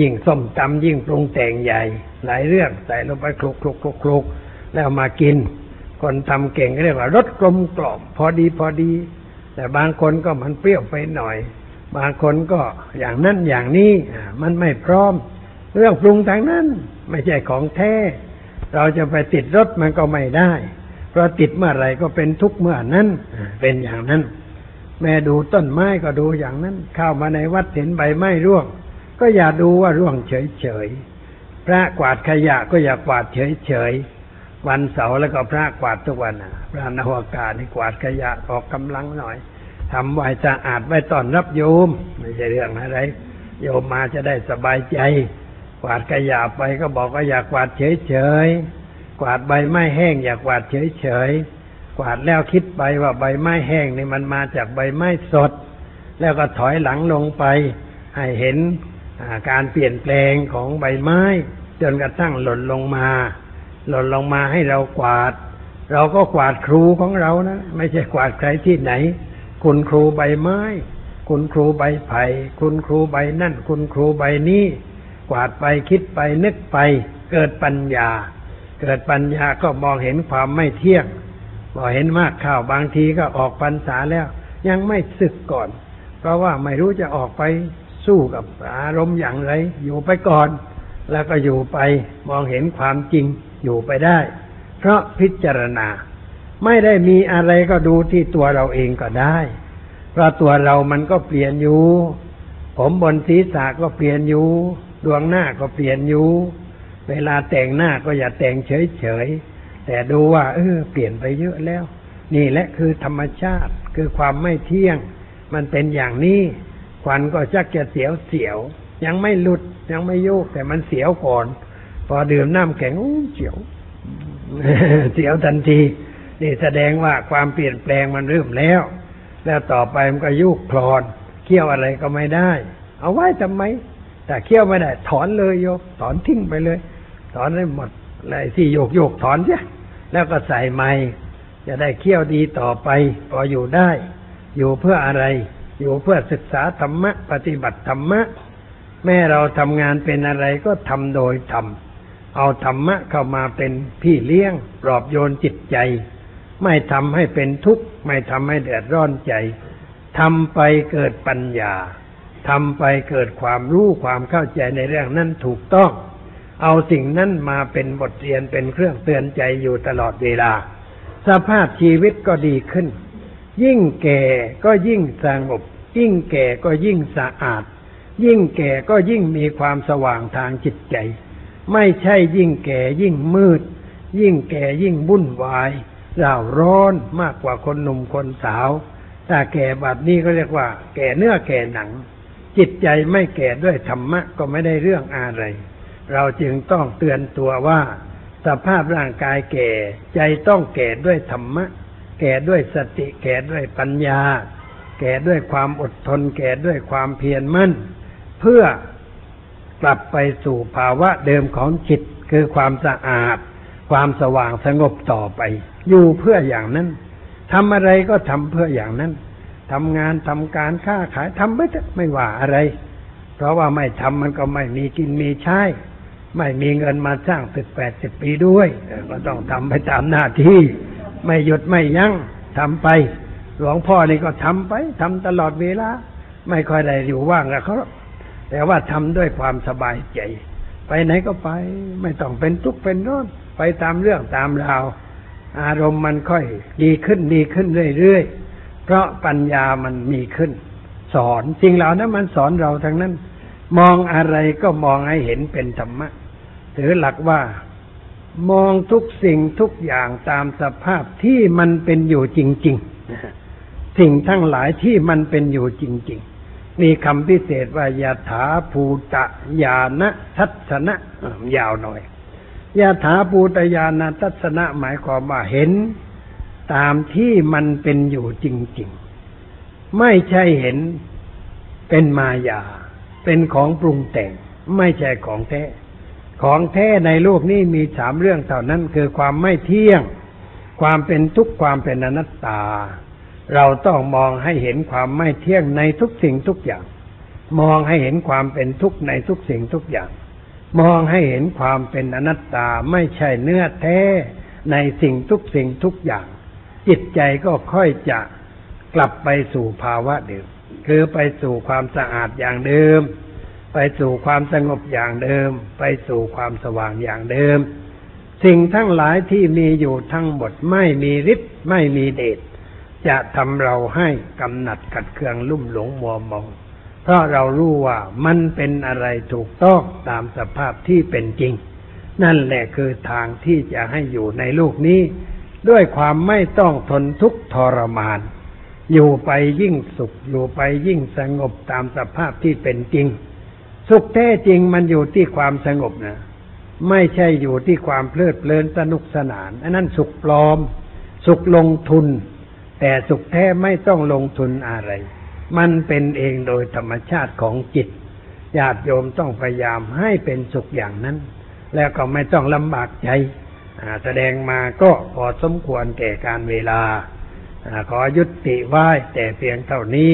ยิ่งส้มตำยิ่งปรุงแต่งใหญ่ หลายเรื่องใส่ลงไปคลุกคลุกคลุกคลุกแล้วมากิน คนทำเก่งเรียกว่ารสกลมกล่อมพอดีพอดี แต่บางคนก็มันเปรี้ยวไปหน่อย บางคนก็อย่างนั้นอย่างนี้มันไม่พร้อม เรื่องปรุงทางนั้น ไม่ใช่ของแท้ เราจะไปติดรสมันก็ไม่ได้ เพราะติดเมื่อไรก็เป็นทุกข์เมื่อนั้นเป็นอย่างนั้น แม่ดูต้นไม้ก็ดูอย่างนั้น เข้ามาในวัดเห็นใบไม้ร่วง ก็อย่าดูว่าร่วงเฉยๆพระกวาดขยะก็อย่ากวาดเฉยๆ วันเสาร์แล้วก็พระกวาดทุกวันน่ะพระนวากาศนี่กวาดขยะออกกำลังหน่อยทำไว้สะอาดไว้ตอนรับโยม ไม่ใช่เรื่องอะไร โยมมาจะได้สบายใจ กวาดขยะไปก็บอกว่าอยากกวาดเฉยๆกวาดใบไม้แห้งอยากกวาดเฉยๆกวาดแล้วคิดไปว่าใบไม้แห้งนี่มันมาจากใบไม้สด แล้วก็ถอยหลังลงไป ให้เห็นการเปลี่ยนแปลงของใบไม้ จนกระทั่งหล่นลงมา หล่นลงมาให้เรากวาด เราก็กวาดครูของเรานะ ไม่ใช่กวาดใครที่ไหน คุณครูใบไม้ คุณครูใบไผ่คุณครูใบนั่น คุณครูใบนี้ กวาดไปคิดไปนึกไป เกิดปัญญา เกิดปัญญาก็มองเห็นความไม่เที่ยงมองเห็นมากข้าวบางทีก็ออกพรรษาแล้ว ยังไม่สึกก่อน เพราะว่าไม่รู้จะออกไปสู้กับอารมณ์อย่างไร อยู่ไปก่อน แล้วก็อยู่ไปมองเห็นความจริง อยู่ไปได้ เพราะพิจารณา ไม่ได้มีอะไรก็ดูที่ตัวเราเองก็ได้ เพราะตัวเรามันก็เปลี่ยนอยู่ ผมบนศีรษะก็เปลี่ยนอยู่ ดวงหน้าก็เปลี่ยนอยู่ เวลาแต่งหน้าก็อย่าแต่งเฉยๆ แต่ดูว่า เออ เปลี่ยนไปเยอะแล้ว นี่แหละคือธรรมชาติ คือความไม่เที่ยง มันเป็นอย่างนี้ควันก็ชักจะเสียวเสียว ยังไม่หลุดยังไม่โยกแต่มันเสียวก่อน อดื่มน้ำแข็งอู้เสียว เสียวทันที นี่แสดงว่าความเปลี่ยนแปลงมันเริ่มแล้ว แล้วต่อไปมันก็ยุกคลอนเคี่ยวอะไรก็ไม่ได้ เอาไว้ทำไม แต่เคี่ยวไม่ได้ ถอนเลยโยกถอนทิ้งไปเลย ถอนให้หมดอะไรที่โยกโยกถอนใช่แล้วก็ใส่ใหม่จะได้เคี่ยวดีต่อไปพออยู่ได้ อยู่เพื่ออะไร อยู่เพื่อศึกษาธรรมะ ปฏิบัติธรรมะ แม่เราทำงานเป็นอะไรก็ทำโดยธรรม เอาธรรมะเข้ามาเป็นพี่เลี้ยง ปลอบโยนจิตใจ ไม่ทำให้เป็นทุกข์ ไม่ทำให้เดือดร้อนใจทำไปเกิดปัญญาทำไปเกิดความรู้ความเข้าใจในเรื่องนั้นถูกต้อง เอาสิ่งนั้นมาเป็นบทเรียนเป็นเครื่องเตือนใจอยู่ตลอดเวลา สภาพชีวิตก็ดีขึ้น ยิ่งแก่ก็ยิ่งสงบ ยิ่งแก่ก็ยิ่งสะอาด ยิ่งแก่ก็ยิ่งมีความสว่างทางจิตใจ ไม่ใช่ยิ่งแก่ยิ่งมืด ยิ่งแก่ยิ่งวุ่นวายเร่าร้อนมากกว่าคนหนุ่มคนสาว ถ้าแก่แบบนี้ก็เรียกว่า แก่เนื้อแก่หนัง จิตใจไม่แก่ด้วยธรรมะก็ไม่ได้เรื่องอะไร เราจึงต้องเตือนตัวว่า สภาพร่างกายแก่ใจต้องแก่ด้วยธรรมะ แก่ด้วยสติแก่ด้วยปัญญา แก่ด้วยความอดทน แก่ด้วยความเพียรมั่น เพื่อ กลับไปสู่ภาวะเดิมของจิตคือความสะอาด ความสว่างสงบต่อไป อยู่เพื่ออย่างนั้นทำอะไรก็ทำเพื่ออย่างนั้นทำงานทำการค้าขายทำไม่ไม่ว่าอะไร เพราะว่าไม่ทำมันก็ไม่มีกินมีใช้ไม่มีเงินมาสร้างตึกแปดสิบปีด้วย ก็ต้องทำไปตามหน้าที่ ไม่หยุดไม่ยั้งทำไป หลวงพ่อนี่ก็ทำไปทำตลอดเวลา ไม่ค่อยได้อยู่ว่างกับเขา แต่ว่าทำด้วยความสบายใจ ไปไหนก็ไป ไม่ต้องเป็นทุกข์เป็นร้อนไปตามเรื่องตามราว อารมณ์มันค่อย ดีขึ้นดีขึ้นเรื่อยๆเพราะปัญญามันมีขึ้น สอนสิ่งเหล่านั้นมันสอนเราทั้งนั้น มองอะไรก็มองให้เห็นเป็นธรรมะถือหลักว่ามองทุกสิ่งทุกอย่างตามสภาพที่มันเป็นอยู่จริง ๆ สิ่งทั้งหลายที่มันเป็นอยู่จริง ๆ มีคำพิเศษว่ายาถาภูตะยานะทัศนะยาวหน่อยยาถาภูตยานาทัศนะหมายความว่าเห็น ตามที่มันเป็นอยู่จริง ๆ ไม่ใช่เห็นเป็นมายา เป็นของปรุงแต่ง ไม่ใช่ของแท้ ของแท้ในโลกนี้มีสามเรื่องเท่านั้นคือความไม่เที่ยง ความเป็นทุกข์ความเป็นอนัตตา เราต้องมองให้เห็นความไม่เที่ยงในทุกสิ่งทุกอย่าง มองให้เห็นความเป็นทุกข์ในทุกสิ่งทุกอย่าง มองให้เห็นความเป็นอนัตตาไม่ใช่เนื้อแท้ในสิ่งทุกสิ่งทุกอย่าง จิตใจก็ค่อยจะกลับไปสู่ภาวะเดิม คือไปสู่ความสะอาดอย่างเดิม ไปสู่ความสงบอย่างเดิม ไปสู่ความสว่างอย่างเดิม สิ่งทั้งหลายที่มีอยู่ทั้งหมดไม่มีฤทธิ์ไม่มีเดช จะทำเราให้กำหนัดขัดเคืองลุ่มหลงมัวมอง เพราะเรารู้ว่ามันเป็นอะไรถูกต้องตามสภาพที่เป็นจริง นั่นแหละคือทางที่จะให้อยู่ในโลกนี้ ด้วยความไม่ต้องทนทุกข์ทรมาน อยู่ไปยิ่งสุข อยู่ไปยิ่งสงบตามสภาพที่เป็นจริง สุขแท้จริงมันอยู่ที่ความสงบนะไม่ใช่อยู่ที่ความเพลิดเพลินสนุกสนานอันนั้นสุขปลอม สุขลงทุน แต่สุขแท้ไม่ต้องลงทุนอะไร มันเป็นเองโดยธรรมชาติของจิตญาติโยมต้องพยายามให้เป็นสุขอย่างนั้น แล้วก็ไม่ต้องลำบากใจแสดงมาก็พอสมควรแก่การเวลาอาขอยุติไว้แต่เพียงเท่านี้